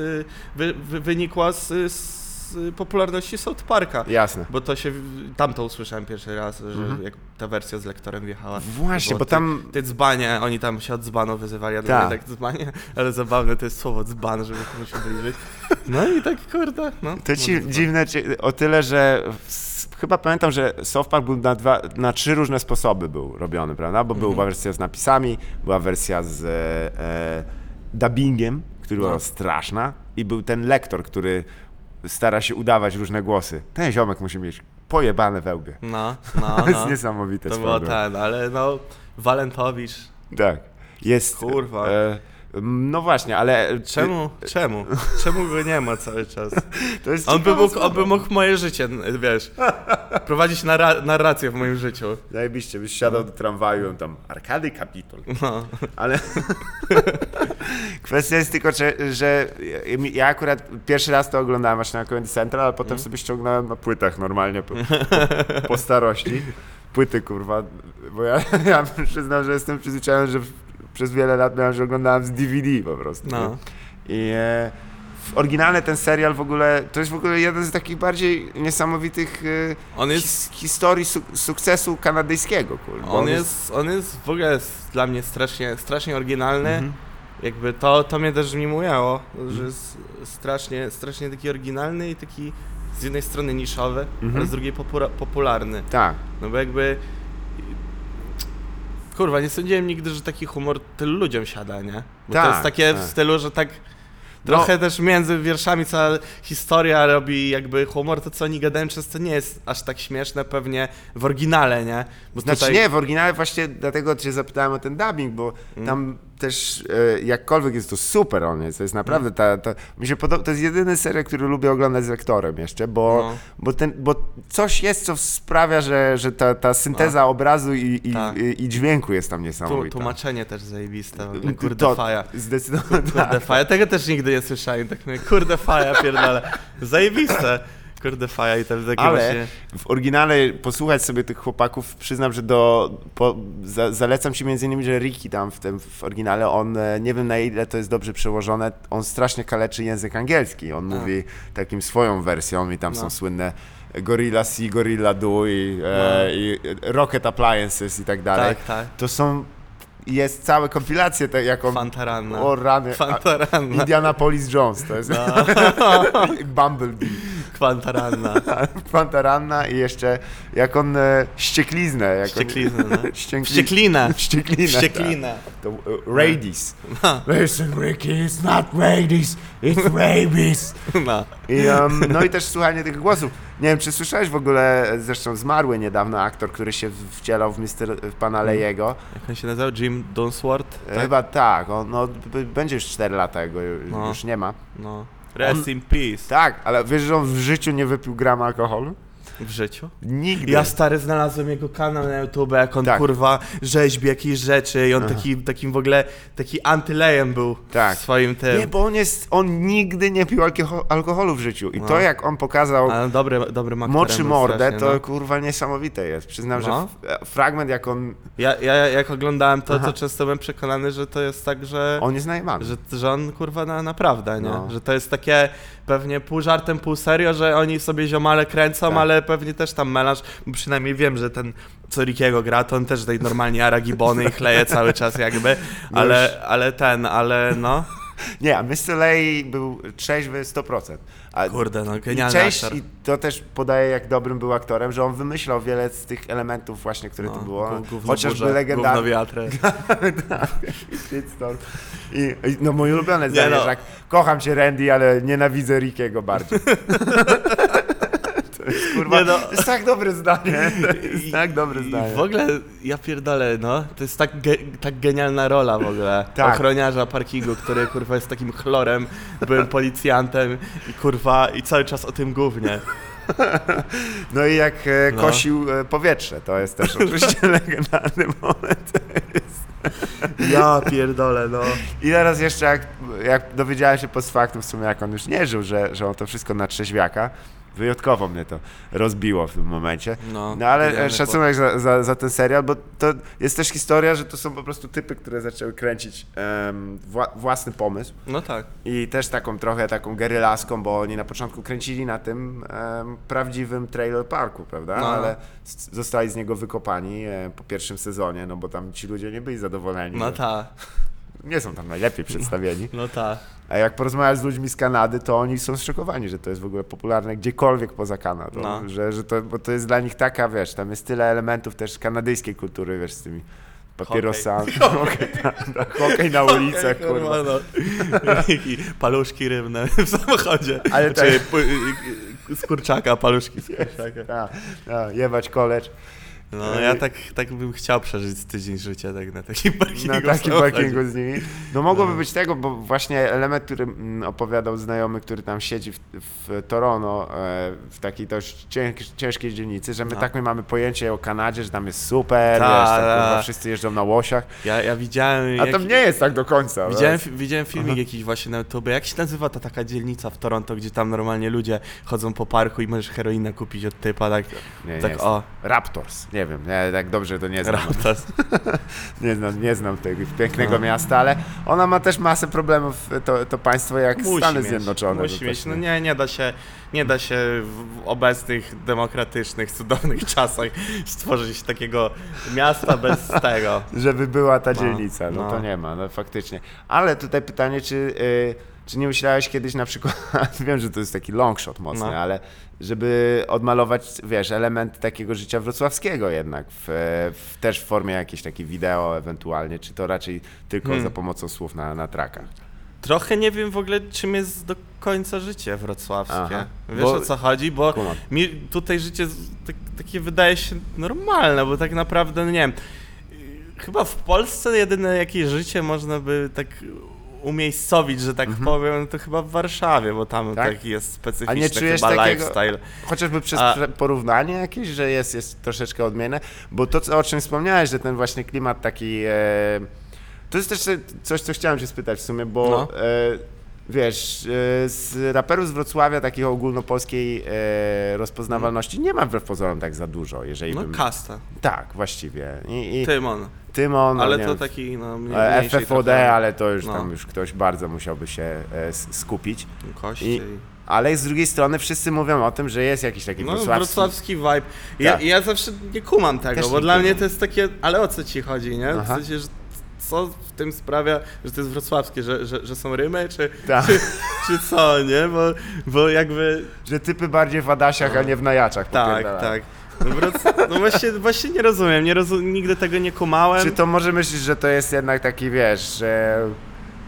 wy, wy, wynikła z, z popularności South Parka. Jasne. Bo to się, tam to usłyszałem pierwszy raz, że Mhm. jak ta wersja z lektorem wjechała. Właśnie, bo ty- tam Ty dzbanie, oni tam się od dzbanu wyzywali, ja Tak. tak. dzbanie, ale zabawne to jest słowo dzban, żeby komuś ubliżyć. No i tak kurde, no. To ci dzban. dziwne o tyle, że chyba pamiętam, że South Park był na, dwa, na trzy różne sposoby był robiony, prawda? Bo była wersja z napisami, była wersja z e, e, dubbingiem, która była No. straszna i był ten lektor, który stara się udawać różne głosy. Ten ziomek musi mieć pojebane wełbie. No, no, To jest no. niesamowite. To było ten, ale no, Walentowicz, Tak. Jest. Kurwa. E, no właśnie, ale. czemu, czemu, czemu go nie ma cały czas? To jest On by, mógł, on by mógł moje życie, wiesz, prowadzić narra- narrację w moim życiu. Zajebiście, byś siadał do tramwaju, tam Arkady Kapitol. No. Ale kwestia jest tylko, że, że ja akurat pierwszy raz to oglądałem właśnie na Comedy Central, ale potem sobie ściągnąłem na płytach normalnie po, po, po starości. Płyty kurwa, bo ja, ja przyznam, że jestem przyzwyczajony, że przez wiele lat miałem, że oglądałem z DVD po prostu. No. I e, oryginalny ten serial w ogóle, to jest w ogóle jeden z takich bardziej niesamowitych e, On jest, his, historii su sukcesu kanadyjskiego, kurwa. Bo on jest, on jest w ogóle jest dla mnie strasznie, strasznie oryginalny. Mhm. Jakby to, to mnie też mimujało, że jest strasznie, strasznie taki oryginalny i taki z jednej strony niszowy, Mhm. ale z drugiej popularny. Tak. No bo jakby... Kurwa, nie sądziłem nigdy, że taki humor tylu ludziom siada, nie? Bo to Tak, jest takie w tak. stylu, że tak No. trochę też między wierszami cała historia robi jakby humor, to co oni gadają często nie jest aż tak śmieszne pewnie w oryginale, nie? Bo Znaczy tutaj... nie, w oryginale właśnie dlatego cię zapytałem o ten dubbing, bo Mm. tam też e, jakkolwiek jest to super on jest, to jest naprawdę, ta, ta, mi się podoba, to jest jedyny serial, który lubię oglądać z aktorem jeszcze, bo, No. bo, ten, bo coś jest, co sprawia, że, że ta, ta synteza obrazu i, i, Tak. i, i dźwięku jest tam niesamowita. tłumaczenie też zajebiste, To- kurde faja. Zdecydowanie Kurde tak. faja, tego też nigdy nie słyszałem, tak mówię, kurde faja pierdolę. Zajebiste. Kurde faja i tam takie Ale właśnie... w oryginale posłuchać sobie tych chłopaków, przyznam, że do, po, za, zalecam ci między innymi, że Ricky tam w tym w oryginale, on e, nie wiem na ile to jest dobrze przełożone, on strasznie kaleczy język angielski. On A. mówi takim swoją wersją i tam No. są słynne Gorilla C, Gorilla Do i, e, No. i Rocket Appliances i tak dalej. Tak, tak. To są, jest całe kompilacje, te, jak on... Fantaranna. O rany, a- Kwantaranna. Indianapolis Jones, to jest No. Bumblebee. Kwantaranna. Pantaranna i jeszcze jak on e, ściekliznę. Jak Wścieklizna, no. On, ściekli, Wścieklina. Ścieklinę. Wścieklina. Tak. To e, rabies. Listen Ricky, it's not rabies, it's rabies. No. I, um, no i też słuchanie tych głosów. Nie wiem, czy słyszałeś w ogóle, zresztą zmarły niedawno aktor, który się wcielał w Mr. w pana Lejego. Jak on się nazywał? Jim Dunsworth? E, Chyba tak, on, no, będzie już 4 lata, jego ju- No. już nie ma. No. Rest On- in peace. Tak, ale wiesz, że on w życiu nie wypił grama alkoholu? W życiu? Nigdy. Ja stary znalazłem jego kanał na YouTube, jak on Tak. kurwa rzeźbi jakieś rzeczy i on taki, takim w ogóle, taki antylejem był Tak. w swoim tym. Nie, bo on jest, on nigdy nie pił alkohol, alkoholu w życiu. I No. to jak on pokazał Ale dobry, dobry moczy był mordę, strasznie, to no. kurwa niesamowite jest. Przyznam, No. że f- fragment jak on, Ja, ja jak oglądałem to, to często byłem przekonany, że to jest tak, że... on jest najmany. Że, że on kurwa na, naprawdę, nie? No. Że to jest takie pewnie pół żartem, pół serio, że oni sobie ziomale kręcą, Tak. ale pewnie też tam melanż, bo przynajmniej wiem, że ten co Rickiego gra, to on też tutaj normalnie aragibony i chleje cały czas jakby, ale, ale ten, ale no, Nie, a Mr. Lay był trzeźwy 100%. A kurde, no genialny cześć, aktor. i to też podaje, jak dobrym był aktorem, że on wymyślał wiele z tych elementów właśnie, które No, tu było. gówno Chociażby legendarny gówno wiatry. I, I no moje ulubione zdanie, no. kocham cię Randy, ale nienawidzę Rickiego bardziej. to jest kurwa, Nie no. to jest tak dobre zdanie. Jest tak dobre I zdanie. w ogóle, ja pierdolę, no, to jest tak, ge, tak genialna rola w ogóle. Tak. Ochroniarza parkingu, który kurwa jest takim chlorem, byłem policjantem i kurwa, i cały czas o tym głównie. No i jak e, No. kosił e, powietrze, to jest też oczywiście legendarny moment. Ja pierdolę, no. I teraz jeszcze jak, jak dowiedziałem się post factum w sumie, jak on już nie żył, że, że on to wszystko na trzeźwiaka, wyjątkowo mnie to rozbiło w tym momencie. No, No ale e, szacunek za, za, za ten serial, bo to jest też historia, że to są po prostu typy, które zaczęły kręcić em, wła, własny pomysł No tak. i też taką trochę taką gerylaską, bo oni na początku kręcili na tym em, prawdziwym trailer parku, prawda? No. Ale zostali z niego wykopani e, po pierwszym sezonie, no bo tam ci ludzie nie byli zadowoleni. No tak, Nie są tam najlepiej przedstawieni. no tak. A jak porozmawiasz z ludźmi z Kanady, to oni są zszokowani, że to jest w ogóle popularne gdziekolwiek poza Kanadą. No. Że, że to, bo to jest dla nich taka, wiesz, tam jest tyle elementów też kanadyjskiej kultury, wiesz, z tymi papierosami. Hokej, hokej na ulicach, kurwa. no. I paluszki rybne w samochodzie. Ale tak- Czy z kurczaka, paluszki z kurczaka. Tak, tak, jebać college. No ja tak, tak bym chciał przeżyć tydzień życia tak na takim parkingu. Na takim parkingu z nimi. No mogłoby No. być tego, bo właśnie element, który mm, opowiadał znajomy, który tam siedzi w, w Toronto, e, w takiej dość cięż, ciężkiej dzielnicy, że my No. tak my mamy pojęcie o Kanadzie, że tam jest super, Ta, wiesz, tam, ta. wszyscy jeżdżą na łosiach, Ja, ja widziałem... a jak- tam nie jest tak do końca. Widziałem, wiesz. widziałem filmik jakiś właśnie na YouTube. Jak się nazywa ta taka dzielnica w Toronto, gdzie tam normalnie ludzie chodzą po parku i możesz heroinę kupić od typa, tak, Nie, nie tak jest. o. Raptors. Nie, nie wiem, ja tak dobrze to nie znam. Nie znam, nie znam tego pięknego miasta, ale ona ma też masę problemów, to, to państwo jak Stany Zjednoczone. Musi mieć. też No nie, nie da się, nie da się w obecnych demokratycznych, cudownych czasach stworzyć takiego miasta bez tego. Żeby była ta No, dzielnica, no, no. to nie ma, no faktycznie. Ale tutaj pytanie, czy, y, czy nie myślałeś kiedyś na przykład, wiem, że to jest taki long shot mocny, No. ale żeby odmalować, wiesz, element takiego życia wrocławskiego jednak, w, w, też w formie jakiejś takiej wideo ewentualnie, czy to raczej tylko Hmm. za pomocą słów na, na trakach? Trochę nie wiem w ogóle, czym jest do końca życie wrocławskie. Aha. Wiesz Bo- o co chodzi? Bo Kumam. mi tutaj życie tak, takie wydaje się normalne, bo tak naprawdę, nie wiem, chyba w Polsce jedyne jakieś życie można by tak umiejscowić, że tak powiem, to chyba w Warszawie, bo tam Mhm. Tak? taki jest A specyficzny nie czujesz chyba takiego- lifestyle. Chociażby przez A- porównanie jakieś, że jest, jest troszeczkę odmienne, bo to, o czym wspomniałeś, że ten właśnie klimat taki... E, to jest też coś, co chciałem cię spytać w sumie, bo No. e, wiesz, e, z raperów z Wrocławia takiej ogólnopolskiej e, rozpoznawalności nie ma wbrew pozorom tak za dużo, jeżeli No bym... kasta, Tak, właściwie. I, i Tymon, Tymon, no ale nie to wiem, taki no mniej, e, FFOD, trochę ale to już no. tam już ktoś bardzo musiałby się skupić. kości. I- Ale z drugiej strony wszyscy mówią o tym, że jest jakiś taki No, wrocławski... wrocławski vibe. Ja, Tak. ja zawsze nie kumam tego, Też bo dla mnie kumam. to jest takie, ale o co ci chodzi, nie? W sensie, że co w tym sprawia, że to jest wrocławskie, że, że, że są rymy, czy, Tak. czy, czy co, nie? Bo, bo jakby, Że typy bardziej w Adasiach, a nie w Najaczach. tak, popierdalają. tak. No, wroc- no właśnie, właśnie nie rozumiem, nie nigdy tego nie kumałem. Czy to może myślisz, że to jest jednak taki, wiesz, że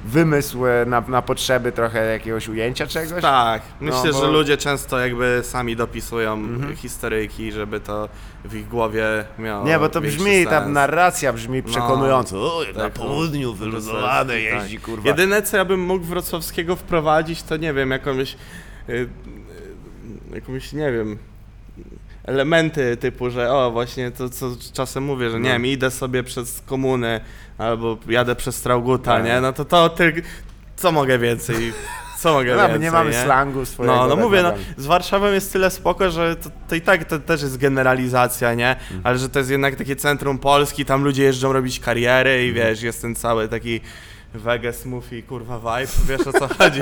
wymysł e, na, na potrzeby trochę jakiegoś ujęcia czegoś? Tak, myślę, No, bo- Mhm. że ludzie często jakby sami dopisują historyjki, żeby to w ich głowie miało Nie, bo to brzmi, ta narracja brzmi przekonująco. o, na tak, no. południu wyluzowane jeździ, tak. kurwa. Jedyne, co ja bym mógł wrocławskiego wprowadzić, to nie wiem, jakąś, y, y, jakąś, nie wiem, elementy typu, że o, właśnie to, co czasem mówię, że nie No. wiem, idę sobie przez komuny albo jadę przez Strauguta, Tak. nie? No to to tylko, co mogę więcej, co mogę No, więcej, nie mamy slangu swojego. no, no tak mówię, no, z Warszawą jest tyle spoko, że to, to i tak to też jest generalizacja, nie? Mhm. Ale że to jest jednak takie centrum Polski, tam ludzie jeżdżą robić kariery Mhm. i wiesz, jest ten cały taki wege smoothie, kurwa vibe, wiesz o co chodzi?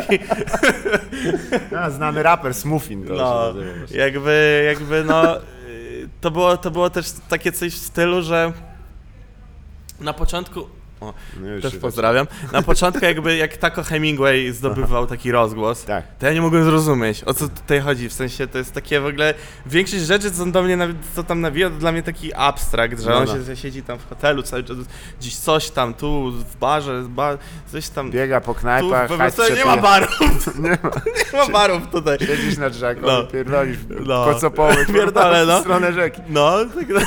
A, znany raper Smuffin to No, jakby, jakby no, y, to było, to było też takie coś w stylu, że na początku, o, No też pozdrawiam, na początku jakby jak Taco Hemingway zdobywał taki rozgłos, Tak. to ja nie mogłem zrozumieć, o co tutaj chodzi, w sensie to jest takie w ogóle, większość rzeczy, co do mnie, co tam nawija, to dla mnie taki abstrakt, że No, on no. się siedzi tam w hotelu cały czas, gdzieś coś tam, tu w barze, ba, coś tam, Biega po tu, knajpach, hajs prostu nie ma barów, Nie ma. nie ma barów tutaj. Siedzisz na drzewku, No. pierdolisz No. kocopoły Pierdolę, no. w stronę rzeki. No, tak no,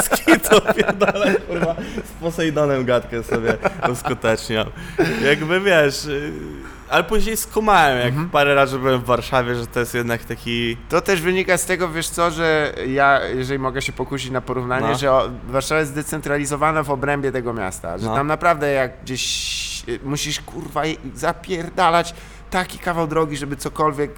skitu pierdolę, kurwa, z Posejdonem gadkę sobie uskuteczniał. Jakby wiesz, y, ale później skumałem, jak Mhm. parę razy byłem w Warszawie, że to jest jednak taki... To też wynika z tego, wiesz co, że ja, jeżeli mogę się pokusić na porównanie, No. że Warszawa jest zdecentralizowana w obrębie tego miasta, że No. tam naprawdę jak gdzieś y, musisz kurwa zapierdalać taki kawał drogi, żeby cokolwiek,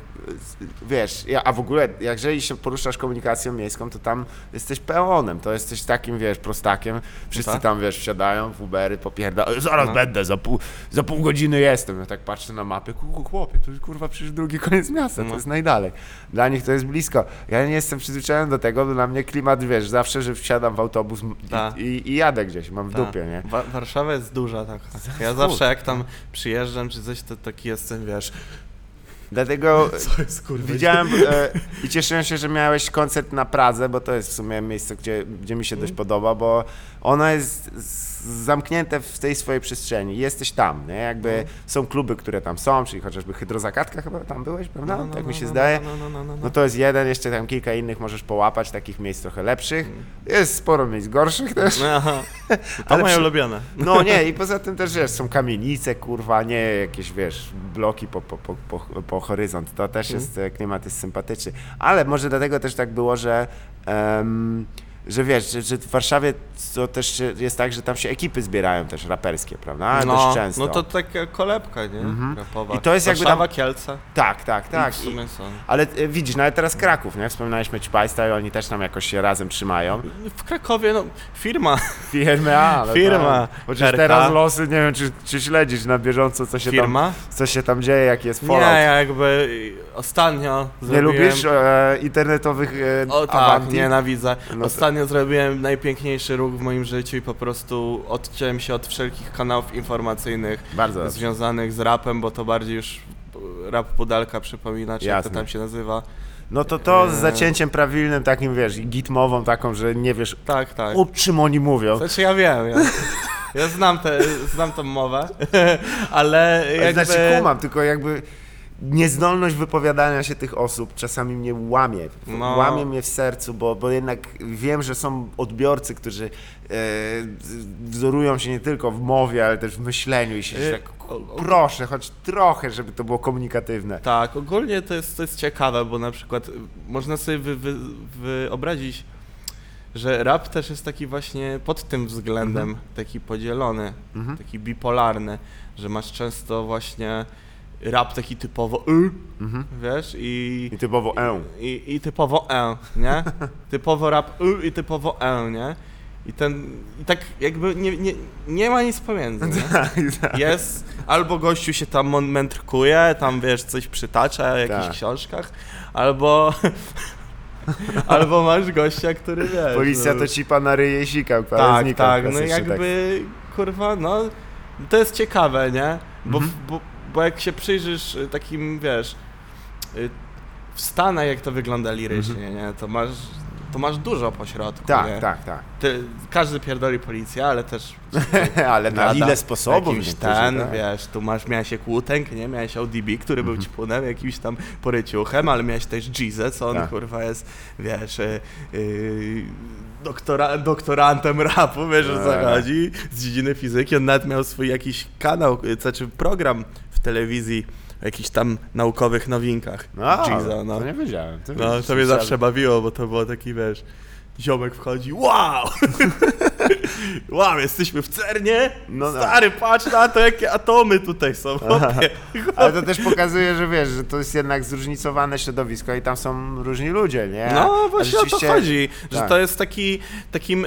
wiesz, ja, a w ogóle, jeżeli się poruszasz komunikacją miejską, to tam jesteś peonem, to jesteś takim, wiesz, prostakiem, wszyscy tak. tam, wiesz, wsiadają w Ubery, popierdają, zaraz No. będę, za pół, za pół godziny jestem, ja tak patrzę na mapę, ku, chłopie, to jest kurwa przecież drugi koniec miasta, to No. jest najdalej, dla nich to jest blisko, ja nie jestem przyzwyczajony do tego, bo dla mnie klimat, wiesz, zawsze, że wsiadam w autobus i, Tak. i, i jadę gdzieś, mam w Ta, dupie, nie? Wa- Warszawa jest duża taka. Ja zawsze jak tam przyjeżdżam czy coś, to taki jestem, wiesz... Dlatego Co jest kurwa? Widziałem e, i cieszyłem się, że miałeś koncert na Pradze, bo to jest w sumie miejsce, gdzie, gdzie mi się dość podoba, bo ono jest z- zamknięte w tej swojej przestrzeni. Jesteś tam, nie? Jakby są kluby, które tam są, czyli chociażby Hydrozakatka chyba tam byłeś, prawda? No, no, tak no, mi się no, zdaje. No, no, no, no, No no. to jest jeden, jeszcze tam kilka innych możesz połapać, takich miejsc trochę lepszych. Jest sporo miejsc gorszych też. Aha. To moje przy- ulubione. No nie, i poza tym też wiesz, są kamienice, kurwa, nie jakieś, wiesz, bloki po, po, po, po, po horyzont. To też Mhm. jest, e, klimat jest sympatyczny. Ale może dlatego też tak było, że em, że wiesz, że, że w Warszawie to też jest tak, że tam się ekipy zbierają też raperskie, prawda? Dość No, często. no to taka kolebka, nie? Rapowa. I to jest jakby Warszawa, Kielce. Tak, tak, tak. W I, sumie są. ale e, widzisz, nawet teraz Kraków, nie? Wspominaliśmy Ćpajsta i oni też tam jakoś się razem trzymają. W Krakowie, no, firma. Firmy, ale Firma. Tak. Chociaż RK. teraz losy, nie wiem, czy, czy śledzisz na bieżąco, co się, tam, Firma? co się tam dzieje, jaki jest Nie, fallout. ja jakby ostatnio Nie zrobiłem... lubisz e, internetowych e, O tak, awanti? nienawidzę. No to- Ostatnio zrobiłem najpiękniejszy ruch w moim życiu i po prostu odciąłem się od wszelkich kanałów informacyjnych Bardzo związanych z rapem, bo to bardziej już rap Pudelka przypomina, czy jak to tam się nazywa. No to to z Eee. zacięciem prawilnym, takim wiesz, gitmową taką, że nie wiesz, Tak, tak. o czym oni mówią. Znaczy ja wiem, ja, ja znam, te, znam tą mowę, ale Ale jakby... Znaczy kumam, tylko jakby niezdolność wypowiadania się tych osób czasami mnie łamie. No. Łamie mnie w sercu, bo, bo jednak wiem, że są odbiorcy, którzy e, wzorują się nie tylko w mowie, ale też w myśleniu i się Y, tak, proszę, choć trochę, żeby to było komunikatywne. Tak, ogólnie to jest, to jest ciekawe, bo na przykład y, można sobie wy, wy, wyobrazić, że rap też jest taki właśnie pod tym względem taki podzielony, Mhm. taki bipolarny, że masz często właśnie rap taki typowo y, Mhm. wiesz, i, I typowo e. i, i typowo e, nie? typowo rap y i typowo e, nie? I ten, i tak jakby nie, nie, nie ma nic pomiędzy, nie? Tak, Jest, albo gościu się tam mędrkuje, tam wiesz, coś przytacza o jakichś Tak. książkach, albo, albo masz gościa, który wiesz. Policja no, to cipa na ryje sika, Tak, tak, no jakby, kurwa, no, to jest ciekawe, nie? Bo, Mhm. bo, bo jak się przyjrzysz y, takim, wiesz, y, w Stanach jak to wygląda lirycznie, nie? To masz, to masz dużo pośrodku, Tak, nie? tak, tak. Ty, każdy pierdoli policję, ale też ale na ile sposobów Jakimś ten, tak. wiesz, tu masz, miałeś jak Łutek, nie? Miałeś ODB, który Mhm. był ćpunem, jakimś tam poryciuchem, ale miałeś też Jeezę, co on, Tak. kurwa, jest, wiesz, yy, yy, doktora, doktorantem rapu, wiesz, o co Tak. chodzi, z dziedziny fizyki. On nawet miał swój jakiś kanał, znaczy program telewizji o jakichś tam naukowych nowinkach. No, Jeeza, no. to nie wiedziałem. To No, widzisz, to mnie zawsze bawiło, bo to było taki, wiesz, ziomek wchodzi, wow! wow, jesteśmy w CERNie? No, no. Stary, patrz na to, jakie atomy tutaj są. chłopie. Ale to też pokazuje, że wiesz, że to jest jednak zróżnicowane środowisko i tam są różni ludzie, nie? No, właśnie o to rzeczywiście- chodzi, że tak. to jest taki, takim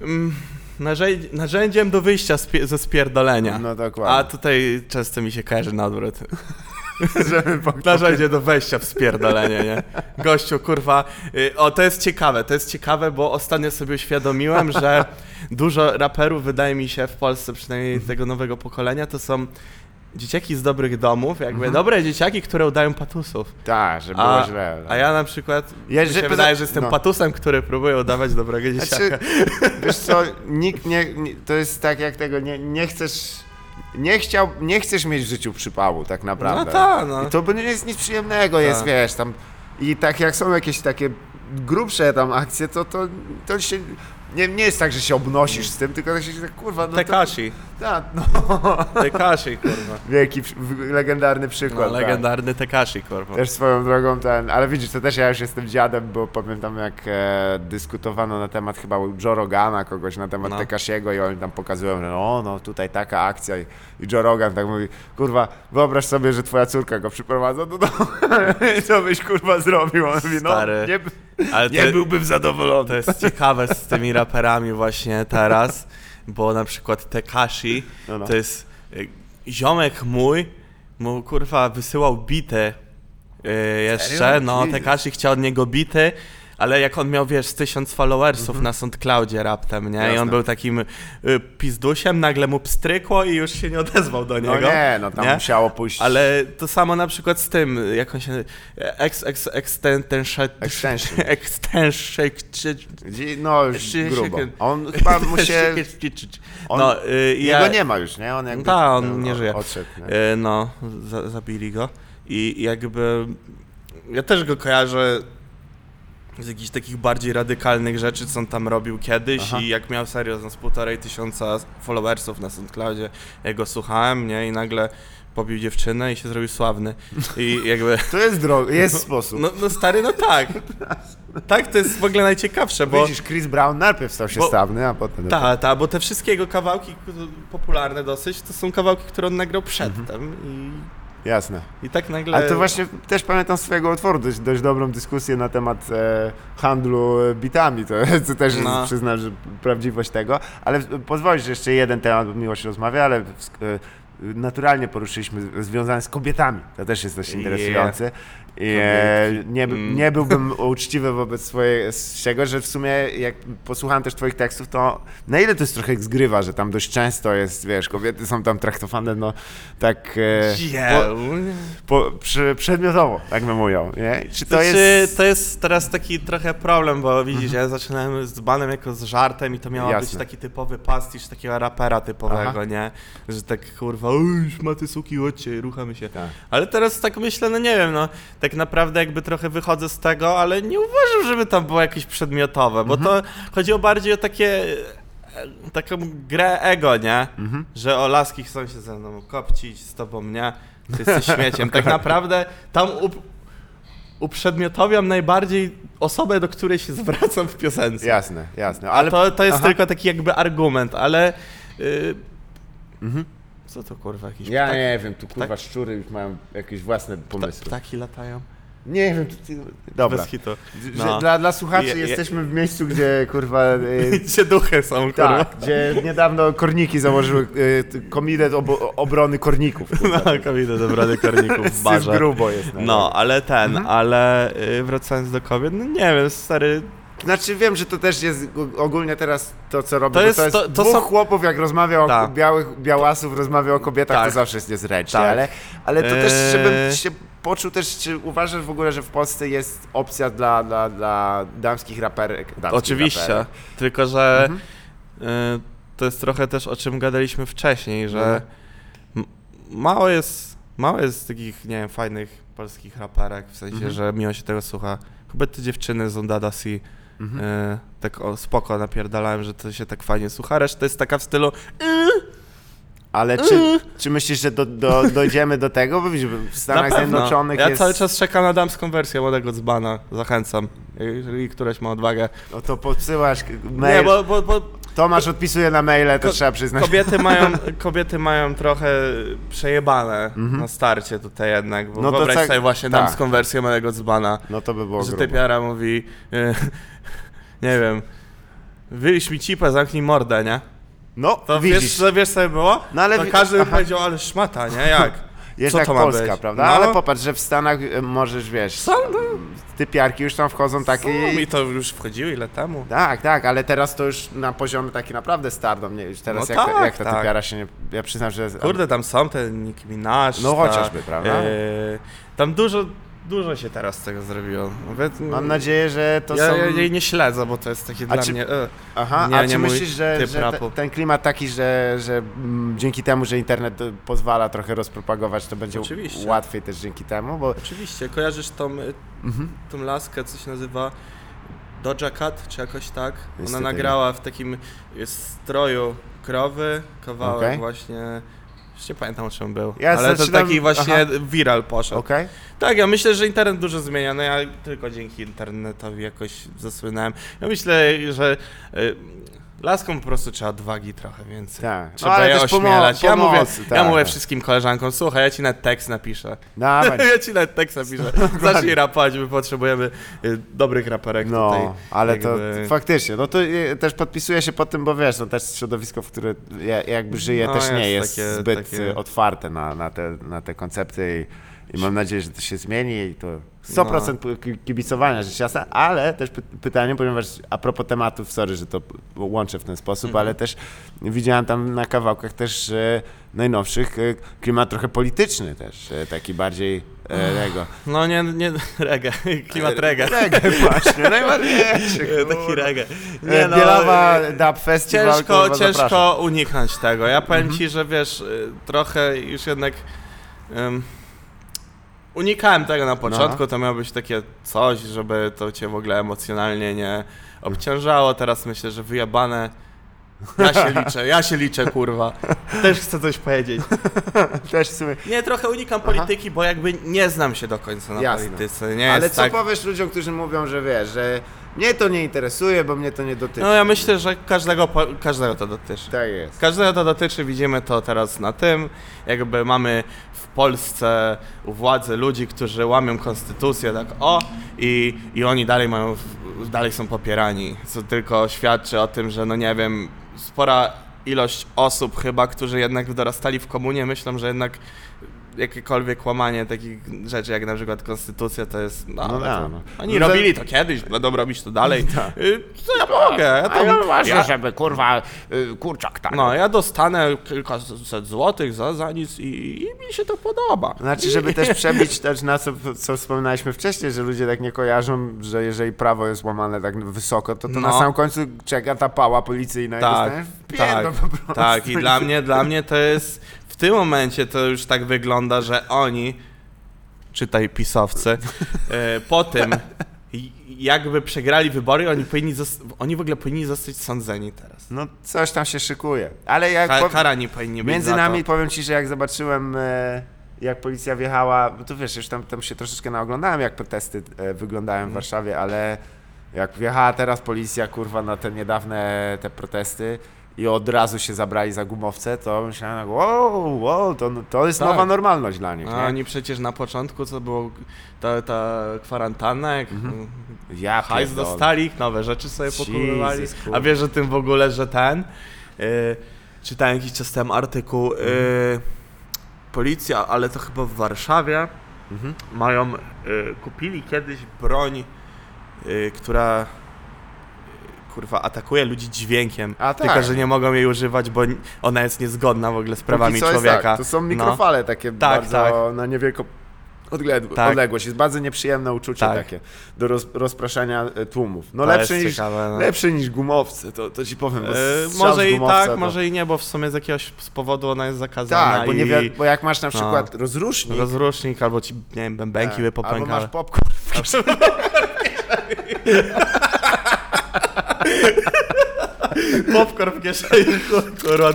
mm, narzędzi- narzędziem do wyjścia ze spierdolenia. No A dokładnie. tutaj często mi się kojarzy na odwrót. Żeby Narzędzie do wejścia w spierdolenie, nie? Gościu, kurwa. y, O, to jest ciekawe, to jest ciekawe, bo ostatnio sobie uświadomiłem, że dużo raperów, wydaje mi się, w Polsce, przynajmniej tego nowego pokolenia, to są dzieciaki z dobrych domów, jakby dobre dzieciaki, które udają patusów. Tak, że było A, źle. a ja na przykład, Ja- mi że- się wydaje, że no. jestem patusem, który próbuje udawać dobrego dzieciaka. Znaczy, wiesz co, nikt nie, nie, to jest tak jak tego, nie, nie chcesz, nie chciał, nie chcesz mieć w życiu przypału tak naprawdę. No tak, no. I to nie jest nic przyjemnego, jest Tak. wiesz, tam i tak jak są jakieś takie grubsze tam akcje, to, to, to się, nie, nie jest tak, że się obnosisz z tym, tylko tak się tak, kurwa, no Tekashi, to, tak, no, Tekashi, kurwa. wielki, legendarny przykład. No, tak. legendarny Tekashi, kurwa. Też swoją drogą ten, ale widzisz, to też ja już jestem dziadem, bo pamiętam jak e, dyskutowano na temat chyba Joe Rogana kogoś na temat No. Tekashiego i oni tam pokazują, że o no tutaj taka akcja i, i Joe Rogan tak mówi, kurwa wyobraź sobie, że twoja córka go przyprowadza do domu, co byś kurwa zrobił? On mówi, no Stary. nie, Ale nie to- byłbym zadowolony. To jest ciekawe z tymi raperami właśnie teraz, bo na przykład Tekashi No, no. to jest y, ziomek mój, mu kurwa wysyłał bity y, jeszcze, no. Tekashi chciał od niego bity, ale jak on miał, wiesz, tysiąc followersów na SoundCloudzie raptem, nie? I on. Jasne. był takim y, pizdusiem, nagle mu pstrykło i już się nie odezwał do niego. No nie, no tam nie? musiało pójść Ale to samo na przykład z tym, jak on się... Ex, ex, extension... Extension. No już grubo. On chyba mu się, on, No, y, jego ja, nie ma już, nie? On jakby, Ta, on no, nie żyje. Odszedł, nie? y, no, za, zabili go i jakby ja też go kojarzę z jakichś takich bardziej radykalnych rzeczy, co on tam robił kiedyś Aha. i jak miał serio z półtorej tysiąca followersów na SoundCloudzie, ja go słuchałem, nie, i nagle pobił dziewczynę i się zrobił sławny. I jakby... To jest droga, jest sposób. No, no stary, no tak. Tak, to jest w ogóle najciekawsze, bo... Widzisz, Chris Brown najpierw stał się bo- stawny, a potem... Tak, ta, bo te wszystkie jego kawałki popularne dosyć, to są kawałki, które on nagrał przedtem i, Jasne. i tak nagle... Ale to właśnie też pamiętam swojego utworu, dość, dość dobrą dyskusję na temat e, handlu bitami, to, to też jest, No. przyznam, że prawdziwość tego, ale pozwolisz, że jeszcze jeden temat, bo miło się rozmawia, ale w- e, naturalnie poruszyliśmy związany z kobietami, to też jest dość Yeah. I, e, nie, Mm. nie byłbym uczciwy wobec swojego, że w sumie jak posłuchałem też twoich tekstów, to na ile to jest trochę zgrywa, że tam dość często jest, wiesz, kobiety są tam traktowane, no tak... E, Jeł. po, przy, przedmiotowo, tak my mówią, nie? Czy to To, jest... Znaczy, to jest teraz taki trochę problem, bo widzisz, ja zaczynałem z banem jako z żartem i to miał być taki typowy pastisz takiego rapera typowego, Aha. nie? Że tak kurwa, oj, szmaty suki, chodźcie, ruchamy się. Tak. Ale teraz tak myślę, no nie wiem, no tak naprawdę jakby trochę wychodzę z tego, ale nie uważam, żeby tam było jakieś przedmiotowe, bo to chodziło bardziej o takie e, taką grę ego, nie? Mhm. Że o laski chcą się ze mną kopcić, z tobą nie, ty jesteś śmieciem. Tak naprawdę tam up, uprzedmiotowiam najbardziej osobę, do której się zwracam w piosence. Jasne, jasne, Ale to, to jest aha. tylko taki jakby argument, ale... y, Mhm. Co to kurwa, jakiś Ja ptak, nie wiem, tu kurwa tak- szczury już mają jakieś własne pomysły. ptaki latają? Nie wiem, to ty... Dobra. Bez hitu. Że No. dla, dla słuchaczy Je- je- jesteśmy w miejscu, gdzie kurwa... Y, Gdzie duchy są, kurwa. tak, gdzie niedawno korniki założyły y, komitet obo, obrony korników. kurwa. No, kobiety dobrany korników w Jest barze. grubo jest. No, ale ten, ale y, wracając do kobiet, no nie wiem, stary, Znaczy wiem, że to też jest ogólnie teraz to, co robię. To jest- to jest to- to dwóch są- chłopów, jak rozmawia o białych, białasów, rozmawia o kobietach, Tak. to zawsze jest niezręcznie, Tak. ale, ale to też, Eee. żebym się poczuł też, czy uważasz w ogóle, że w Polsce jest opcja dla, dla, dla damskich raperek? Damskich oczywiście, raperek. tylko że Mhm. y, to jest trochę też o czym gadaliśmy wcześniej, że Mhm. mało jest, mało jest takich, nie wiem, fajnych polskich raperek, w sensie, Mhm. że miło się tego słucha. Chyba te dziewczyny z Ondada C Mhm. y, tak o, spoko napierdalałem, że to się tak fajnie słucha, reszta jest taka w stylu Ale czy, czy myślisz, że do, do, dojdziemy do tego? Bo widzisz, w Na Stanach. Zjednoczonych Ja jest... cały czas czekam na damską wersję młodego dzbana. Zachęcam. Jeżeli któraś ma odwagę. No to podsyłasz mail. Nie, bo, bo, bo Tomasz odpisuje na maile, to Ko- trzeba przyznać. kobiety, mają, kobiety mają trochę przejebane na starcie tutaj jednak. Bo Mhm. No to wyobraź tak- sobie właśnie tak. damską wersję małego dzbana. No to by było że grubo. typiara mówi, e, nie wiem, wyjść mi cipę, zamknij mordę, nie? No, To widzisz. wiesz, co, wiesz co by było? No ale to wi- każdy by aha. powiedział, ale szmata, nie? Jak? Jednak to ma Polska, być? prawda? No. Ale popatrz, że w Stanach y, możesz, wiesz, Są, no. typiarki już tam wchodzą takie... Są, mi to już wchodziło ile temu? Tak, tak, ale teraz to już na poziomie taki naprawdę stardom, nie? Już teraz No jak, tak, jak ta tak. typiara się nie... Ja przyznam, że... Kurde, tam są te Nicki Minaj. No ta, chociażby, prawda? e, tam dużo, dużo się teraz z tego zrobiło. Nawet, Mam nadzieję, że to ja, są... ja jej nie śledzę, bo to jest takie A dla czy- mnie... E. Aha, nie- a nie czy myślisz, że, że te, ten klimat taki, że, że mm, dzięki temu, że internet y, pozwala trochę rozpropagować, to będzie Oczywiście. łatwiej też dzięki temu, bo... Oczywiście, kojarzysz tą, y, Mhm. tą laskę, co się nazywa Doja Cat, czy jakoś tak? Niestety Ona nagrała w takim stroju krowy, kawałek Okej. właśnie... Już nie pamiętam o czym był, Ja ale to zaczynam- taki właśnie aha. viral poszedł. Okej? Tak, ja myślę, że internet dużo zmienia. No ja tylko dzięki internetowi jakoś zasłynąłem. Ja myślę, że y, laskom po prostu trzeba odwagi trochę więcej. Tak. No, Trzeba ale je też pomo- ośmielać. ja, mówię, pomocy, ja tak, mówię tak. wszystkim koleżankom, słuchaj, ja ci nawet tekst napiszę. Dawaj. ja ci nawet tekst napiszę. Zacznij rapować, my potrzebujemy y, dobrych raperek tutaj. No, ale to jakby- faktycznie, no to y, też podpisuję się pod tym, bo wiesz, no też środowisko, w które ja, jakby żyję, No, też nie jest jest takie- zbyt takie- y, otwarte na, na, te, na te koncepty i, i mam nadzieję, że to się zmieni i to 100% No. ki- kibicowania, rzecz jasna, ale też py pytanie, ponieważ a propos tematów, sorry, że to łączę w ten sposób, Mhm. ale też widziałem tam na kawałkach też e, najnowszych e, klimat trochę polityczny też, e, taki bardziej e, tego. No nie, nie, reggae, klimat reggae. Reggae właśnie, najważniejszy. Taki reggae. Nie, no, Bielawa Dub Festival, Ciężko, kurwa, zapraszam. ciężko uniknąć tego. Ja powiem ci, że wiesz, y, trochę już jednak ym, unikałem tego na początku, to miało być takie coś, żeby to cię w ogóle emocjonalnie nie obciążało. Teraz myślę, że wyjebane Ja się liczę, ja się liczę, kurwa. Też chcę coś powiedzieć. Też w sumie. Nie, trochę unikam polityki, bo jakby nie znam się do końca na Jasne. polityce. Nie Ale co tak... powiesz ludziom, którzy mówią, że wiesz, że mnie to nie interesuje, bo mnie to nie dotyczy. No ja myślę, że każdego, po- każdego to dotyczy. Tak jest. Każdego to dotyczy, widzimy to teraz na tym, jakby mamy w Polsce u władzy ludzi, którzy łamią konstytucję, tak o, i, i oni dalej mają, w- dalej są popierani, co tylko świadczy o tym, że no nie wiem, spora ilość osób chyba, którzy jednak dorastali w komunie, myślą, że jednak jakiekolwiek łamanie takich rzeczy, jak na przykład konstytucja, to jest, no, No da, no. oni No robili to kiedyś, będą robić to dalej, Tak. Y, co ja mogę, ja ja to, uważam, ja, żeby kurwa y, kurczak tak. no, ja dostanę kilkaset złotych za, za nic i, i mi się to podoba. Znaczy, żeby też przebić też na co, co wspominaliśmy wcześniej, że ludzie tak nie kojarzą, że jeżeli prawo jest łamane tak wysoko, to to na No. samym końcu czeka ta pała policyjna i Tak, dostajesz w tak, prostu. tak. I dla mnie, dla mnie to jest, w tym momencie to już tak wygląda, że oni, czytaj pisowcy, e, po tym, jakby przegrali wybory, oni powinni, oni w ogóle powinni zostać sądzeni teraz. No coś tam się szykuje. Ale jak Ka- po- karani powinni być między nami powiem ci, że jak zobaczyłem e, jak policja wjechała, bo to wiesz, już tam, tam się troszeczkę naoglądałem jak protesty e, wyglądają Mhm. w Warszawie, ale jak wjechała teraz policja kurwa na te niedawne te protesty i od razu się zabrali za gumowce, to myślałem, tak, wow, wow to, to jest Tak. nowa normalność dla nich. A Nie? oni przecież na początku, co było ta, ta kwarantanna, jak Mhm. Ja hajs dostali, nowe rzeczy sobie kurwa. A wiesz o tym w ogóle, że ten... Yy, czytałem jakiś czas temu artykuł. Yy, policja, ale to chyba w Warszawie, Mhm. mają... Yy, kupili kiedyś broń, yy, która... Kurwa, atakuje ludzi dźwiękiem. A, tak. Tylko, że nie mogą jej używać, bo ona jest niezgodna w ogóle z prawami Póki co jest człowieka. Tak, to są No. mikrofale takie Tak, bardzo tak. na niewielką odległ- Tak. odległość. Jest bardzo nieprzyjemne uczucie Tak. takie do roz, rozpraszania e, tłumów. No jest niż, ciekawe, no. niż gumowce, to, to ci powiem. E, może i tak, to... może i nie, bo w sumie z jakiegoś z powodu ona jest zakazana Tak, bo, nie bo jak masz na No. przykład rozrusznik, rozrusznik albo ci, nie wiem, bębenki tak, albo popękały. masz popcorn. popcorn w kieszeni, kurwa.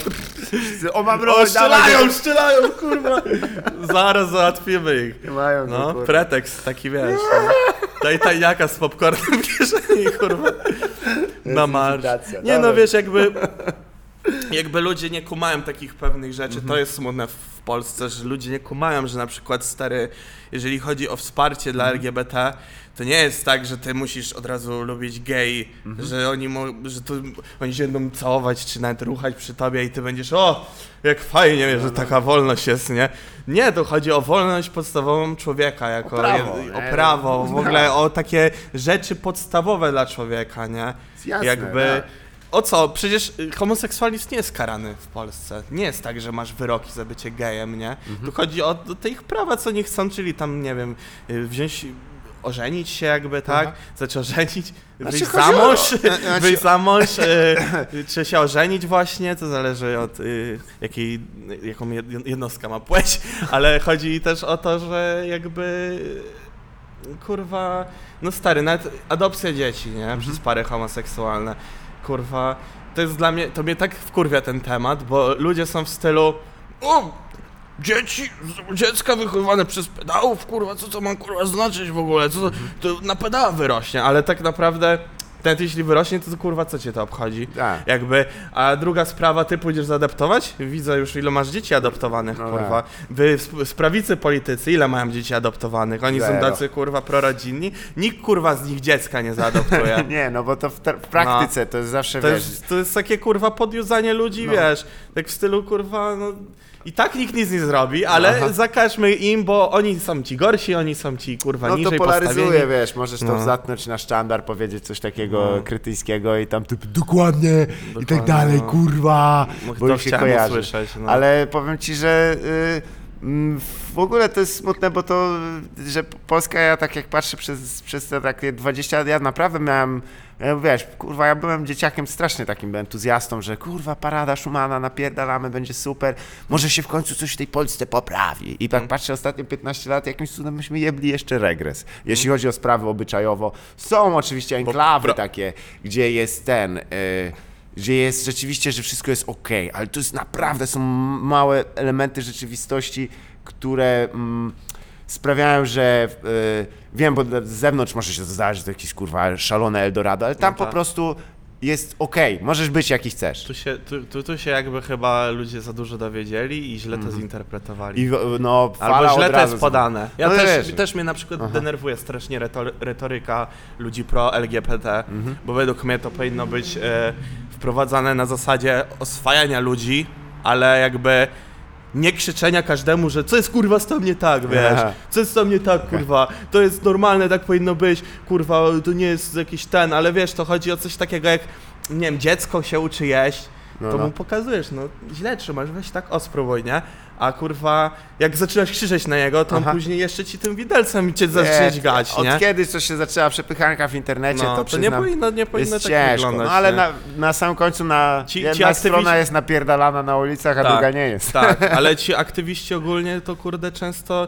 O, mam strzelają, dawaj, strzelają, kurwa. Zaraz załatwimy ich. nie mają go, No, kurwa. pretekst taki, wiesz. No. Daj tajniaka z popcornem w kieszeni, kurwa. Na marsz. Nie no, dawaj. wiesz, jakby... Jakby ludzie nie kumają takich pewnych rzeczy, Mhm. to jest smutne w Polsce, że ludzie nie kumają, że na przykład stary, jeżeli chodzi o wsparcie dla Mhm. LGBT, to nie jest tak, że ty musisz od razu lubić gej, Mhm. że oni że to, oni się będą całować czy nawet ruchać przy tobie i ty będziesz, o, jak fajnie, No, że taka wolność jest, nie? Nie, to chodzi o wolność podstawową człowieka, jako O prawo, o prawo, w No. ogóle o takie rzeczy podstawowe dla człowieka, nie? Jasne, Jakby. tak. O co? Przecież y, homoseksualizm nie jest karany w Polsce. Nie jest tak, że masz wyroki za bycie gejem, nie? Mhm. Tu chodzi o, o te ich prawa, co nie chcą, czyli tam, nie wiem, y, wziąć, ożenić się jakby, tak? Aha. Znaczy ożenić, Znaczy, wyjść zamąż, znaczy- wyjść zamąż, y, czy się ożenić właśnie, to zależy od y, jakiej, jaką jed- jednostka ma płeć, ale chodzi też o to, że jakby kurwa, no stary, nawet adopcja dzieci, nie, Mhm. przez pary homoseksualne, kurwa, to jest dla mnie, to mnie tak wkurwia ten temat, bo ludzie są w stylu, o, dzieci, dziecka wychowywane przez pedałów, kurwa, co to ma kurwa znaczyć w ogóle, co to, to na pedała wyrośnie, ale tak naprawdę, nawet jeśli wyrośnie, to, to kurwa, co cię to obchodzi? Tak. Jakby, a druga sprawa, ty pójdziesz zaadoptować? Widzę już, ile masz dzieci adoptowanych, No kurwa. Wy, sp- sprawicy politycy, ile mają dzieci adoptowanych? Oni są Zero. tacy, kurwa, prorodzinni. Nikt, kurwa, z nich dziecka nie zaadoptuje. Nie, no bo to w, w praktyce to jest zawsze, To wiesz, jest, to jest takie, kurwa, podjuzanie ludzi, No. wiesz, tak w stylu, kurwa, no... I tak nikt nic nie zrobi, ale Aha. zakażmy im, bo oni są ci gorsi, oni są ci, kurwa, No to niżej polaryzuje, postawieni. wiesz, możesz to No. zatnąć na sztandar, powiedzieć coś takiego No. krytyjskiego i tam typ dokładnie, i tak Dokładnie, dalej, no. kurwa, No, bo to się kojarzy. usłyszeć, no. Ale powiem ci, że y, mm, w ogóle to jest smutne, bo to, że Polska, ja tak jak patrzę przez, przez te takie 20 lat, ja naprawdę miałem, wiesz, kurwa, ja byłem dzieciakiem strasznie takim entuzjastą, że kurwa, parada Schumana, napierdalamy, będzie super, może się w końcu coś w tej Polsce poprawi. I tak patrzę ostatnie 15 lat, jakimś cudem myśmy jebli jeszcze regres. Jeśli chodzi o sprawy obyczajowo, są oczywiście enklawy pro- takie, gdzie jest ten... Y, gdzie jest rzeczywiście, że wszystko jest ok, ale to jest naprawdę, są małe elementy rzeczywistości, które mm, sprawiają, że y, wiem, bo z zewnątrz może się zdarzyć, że to jakieś kurwa szalone Eldorado, ale tam No po tak. prostu jest ok, możesz być jaki chcesz. Tu się, tu, tu, tu się jakby chyba ludzie za dużo dowiedzieli i źle to zinterpretowali. Mhm. I w- no, fala Albo źle od to razu jest podane. Ja No też, wiesz. też mnie na przykład denerwuje strasznie retor- retoryka ludzi pro LGBT, Mhm. bo według mnie to powinno być e, wprowadzane na zasadzie oswajania ludzi, ale jakby nie krzyczenia każdemu, że co jest kurwa z tobą nie tak, wiesz, Aha. co jest z tobą nie tak, kurwa, to jest normalne, tak powinno być, kurwa, to nie jest jakiś ten, ale wiesz, to chodzi o coś takiego jak, nie wiem, dziecko się uczy jeść, No, to no. mu pokazujesz, no źle trzymasz, weź tak o spróbuj, nie? A kurwa, jak zaczynasz krzyczeć na niego, to on Aha. później jeszcze ci tym widelcem cię zacznie Nie, gać, nie? Od kiedyś to się zaczęła przepychanka w internecie, No, to, to nie przyznam, powinno, nie powinno jest tak ciężko, wyglądać. no ale na, na samym końcu na Ci- ci jedna aktywiści- strona jest napierdalana na ulicach, a Tak. druga nie jest. Tak, ale ci aktywiści ogólnie to kurde często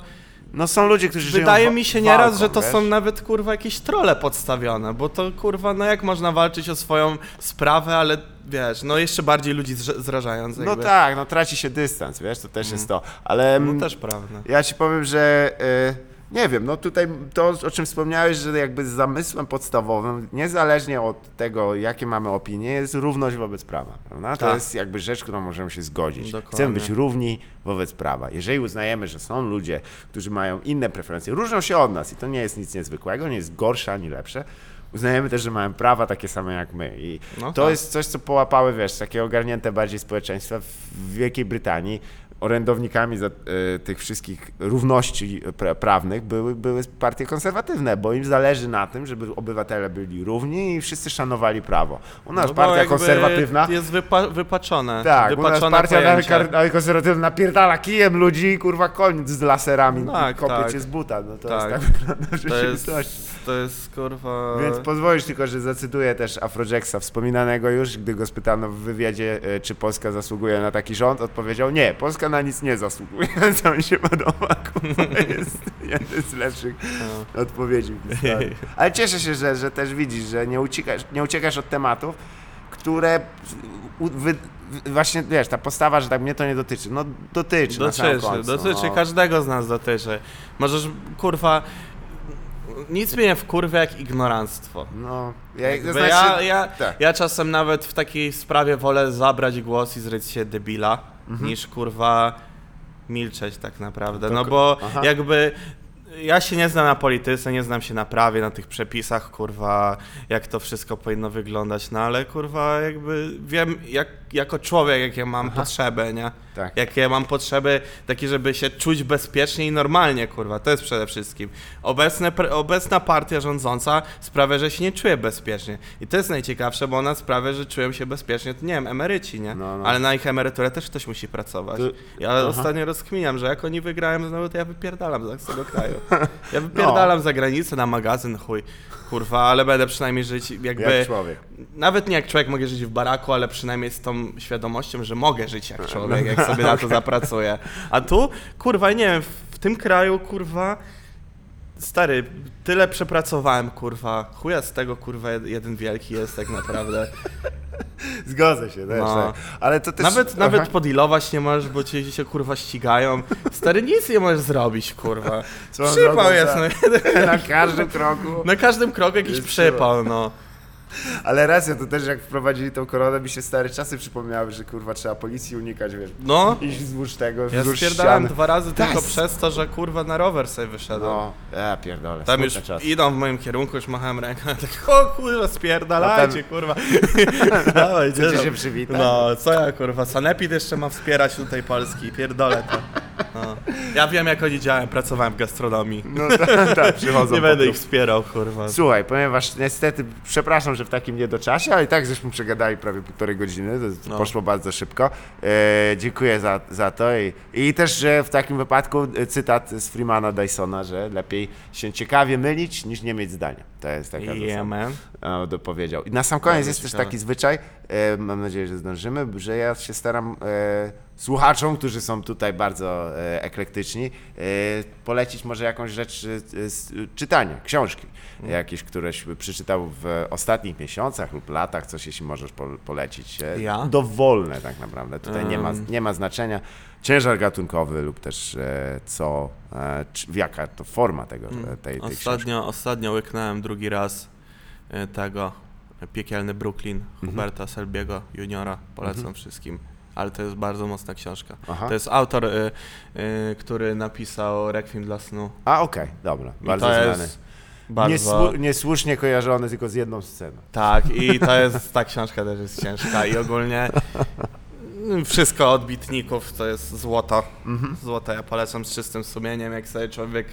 No są ludzie, którzy żyją Wydaje wa- mi się nieraz, walką, że to wiesz? są nawet kurwa jakieś trole podstawione, bo to kurwa, no jak można walczyć o swoją sprawę, ale wiesz, no jeszcze bardziej ludzi zra- zrażając. No Jakby. tak, no traci się dystans, wiesz, to też jest to. Ale No mm, też prawda. ja ci powiem, że y, nie wiem, no tutaj to, o czym wspomniałeś, że jakby zamysłem podstawowym, niezależnie od tego, jakie mamy opinie, jest równość wobec prawa, prawda? To Tak. jest jakby rzecz, którą możemy się zgodzić. Dokładnie. Chcemy być równi wobec prawa. Jeżeli uznajemy, że są ludzie, którzy mają inne preferencje, różnią się od nas i to nie jest nic niezwykłego, nie jest gorsze ani lepsze, uznajemy też, że mają prawa takie same jak my. I No to tak. jest coś, co połapały, wiesz, takie ogarnięte bardziej społeczeństwa w Wielkiej Brytanii. Orędownikami za, e, tych wszystkich równości pra, prawnych były, były partie konserwatywne, bo im zależy na tym, żeby obywatele byli równi i wszyscy szanowali prawo. U nas No partia konserwatywna. Jest wypa wypaczone. Tak, u nas wypaczone partia konserwatywna napierdala kijem ludzi i kurwa koniec z laserami Tak, kopie tak. cię z buta. No to Tak. jest tak wygląda w To jest, rzeczywistości. to jest kurwa... Więc pozwolisz tylko, że zacytuję też Afrojacksa, wspominanego już, gdy go spytano w wywiadzie, e, czy Polska zasługuje na taki rząd, odpowiedział nie, Polska na nic nie zasługuje, co mi się podoba, kurwa, jest jeden z lepszych No. odpowiedzi w historii. Ale cieszę się, że, że też widzisz, że nie uciekasz, nie uciekasz od tematów, które wy, właśnie, wiesz, ta postawa, że tak mnie to nie dotyczy, no dotyczy, Dotyczy, końcu. dotyczy, no. każdego z nas dotyczy. Możesz, kurwa, nic mnie nie wkurwia jak ignoranstwo. No, ja, to znaczy, ja, ja, tak. ja czasem nawet w takiej sprawie wolę zabrać głos i zryć się debila, niż kurwa milczeć tak naprawdę. No ko- bo Aha. jakby ja się nie znam na polityce, nie znam się na prawie, na tych przepisach, kurwa, jak to wszystko powinno wyglądać, no ale kurwa jakby wiem jak, jako człowiek, jakie mam potrzeby, nie? Tak. Jakie mam potrzeby takie, żeby się czuć bezpiecznie i normalnie, kurwa, to jest przede wszystkim. Obecne, obecna partia rządząca sprawia, że się nie czuje bezpiecznie. I to jest najciekawsze, bo ona sprawia, że czują się bezpiecznie, to nie wiem, emeryci, nie? No, no. Ale na ich emeryturę też ktoś musi pracować. To- Ja Aha. ostatnio rozkminiam, że jak oni wygrają znowu, to ja wypierdalam z tego kraju. Ja wypierdalam za granicę na magazyn, chuj. Kurwa, ale będę przynajmniej żyć jakby... Jak człowiek. Nawet nie jak człowiek mogę żyć w baraku, ale przynajmniej z tą świadomością, że mogę żyć jak człowiek, jak sobie na to zapracuję. A tu, kurwa, nie wiem, w, tym kraju, kurwa, stary, tyle przepracowałem, kurwa, chuja z tego, kurwa, jeden wielki jest tak naprawdę. Zgodzę się też, No. tak. ale to też... Nawet, Aha. nawet podilować nie możesz, bo cię się, kurwa, ścigają. Stary, nic nie możesz zrobić, kurwa. Co Przypał jest, tak? no. Na każdym kroku. Na każdym kroku jakiś Jest przypał, no. Ale racja, to też jak wprowadzili tą koronę, mi się stare czasy przypomniały, że kurwa trzeba policji unikać, wiesz. No, Iść wzdłuż tego, ja wzdłuż spierdałem ścian. dwa razy tylko Tak. przez to, że kurwa na rower sobie wyszedłem. No, ja pierdolę, Tam smutne już czasy. idą w moim kierunku, już machałem ręką, ja tak, o kurwa, spierdalajcie, kurwa. Dawaj, Chcecie się przywitać? No, co ja, kurwa, Sanepid jeszcze ma wspierać tutaj Polski, pierdolę to. No. Ja wiem, jak oni działają, pracowałem w gastronomii. No tak, tak, przychodzą Nie będę ich wspierał, kurwa. Słuchaj, ponieważ niestety, przepraszam, że w takim niedoczasie, ale i tak żeśmy przegadali prawie półtorej godziny, to No. poszło bardzo szybko. E, dziękuję za, za to i, i też, że w takim wypadku e, cytat z Freemana Dysona, że lepiej się ciekawie mylić niż nie mieć zdania. To jest taka Yeah, zasada. man. Dopowiedział. I na sam koniec Bardzo jest też taki zwyczaj, e, mam nadzieję, że zdążymy, że ja się staram e, słuchaczom, którzy są tutaj bardzo e, eklektyczni, e, polecić może jakąś rzecz e, z czytania, książki, Mm. jakieś, któreś przeczytał w ostatnich miesiącach lub latach, coś jeśli możesz po, polecić. E, Ja? Dowolne tak naprawdę, tutaj nie, ma, nie ma znaczenia. Ciężar gatunkowy lub też e, co, e, czy, jaka to forma tego, Mm. tej, tej książki. Ostatnio, ostatnio łyknąłem drugi raz e, tego e, piekielny Brooklyn Mhm. Huberta Selbiego juniora. Polecam wszystkim. Ale to jest bardzo mocna książka. Aha. To jest autor, y, y, który napisał Requiem dla snu. A okej, dobra, I bardzo znany. bardzo... Niesłu- niesłusznie kojarzony tylko z jedną sceną. Tak, i to jest, ta książka też jest ciężka i ogólnie wszystko od bitników to jest złoto. Mhm. Złoto ja polecam z czystym sumieniem, jak sobie człowiek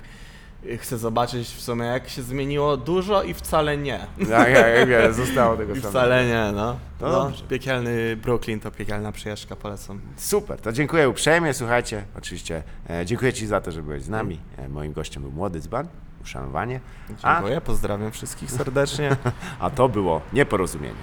chce zobaczyć w sumie jak się zmieniło dużo i wcale nie. Tak, jak, wiele, zostało tego samego. wcale nie, no. No no dobrze. piekielny Brooklyn to piekielna przyjażdżka, polecam. Super, to dziękuję uprzejmie, słuchajcie, oczywiście e, dziękuję Ci za to, że byłeś z nami. E, moim gościem był Młody Dzban, uszanowanie, a, Dziękuję, pozdrawiam wszystkich serdecznie. a to było nieporozumienie.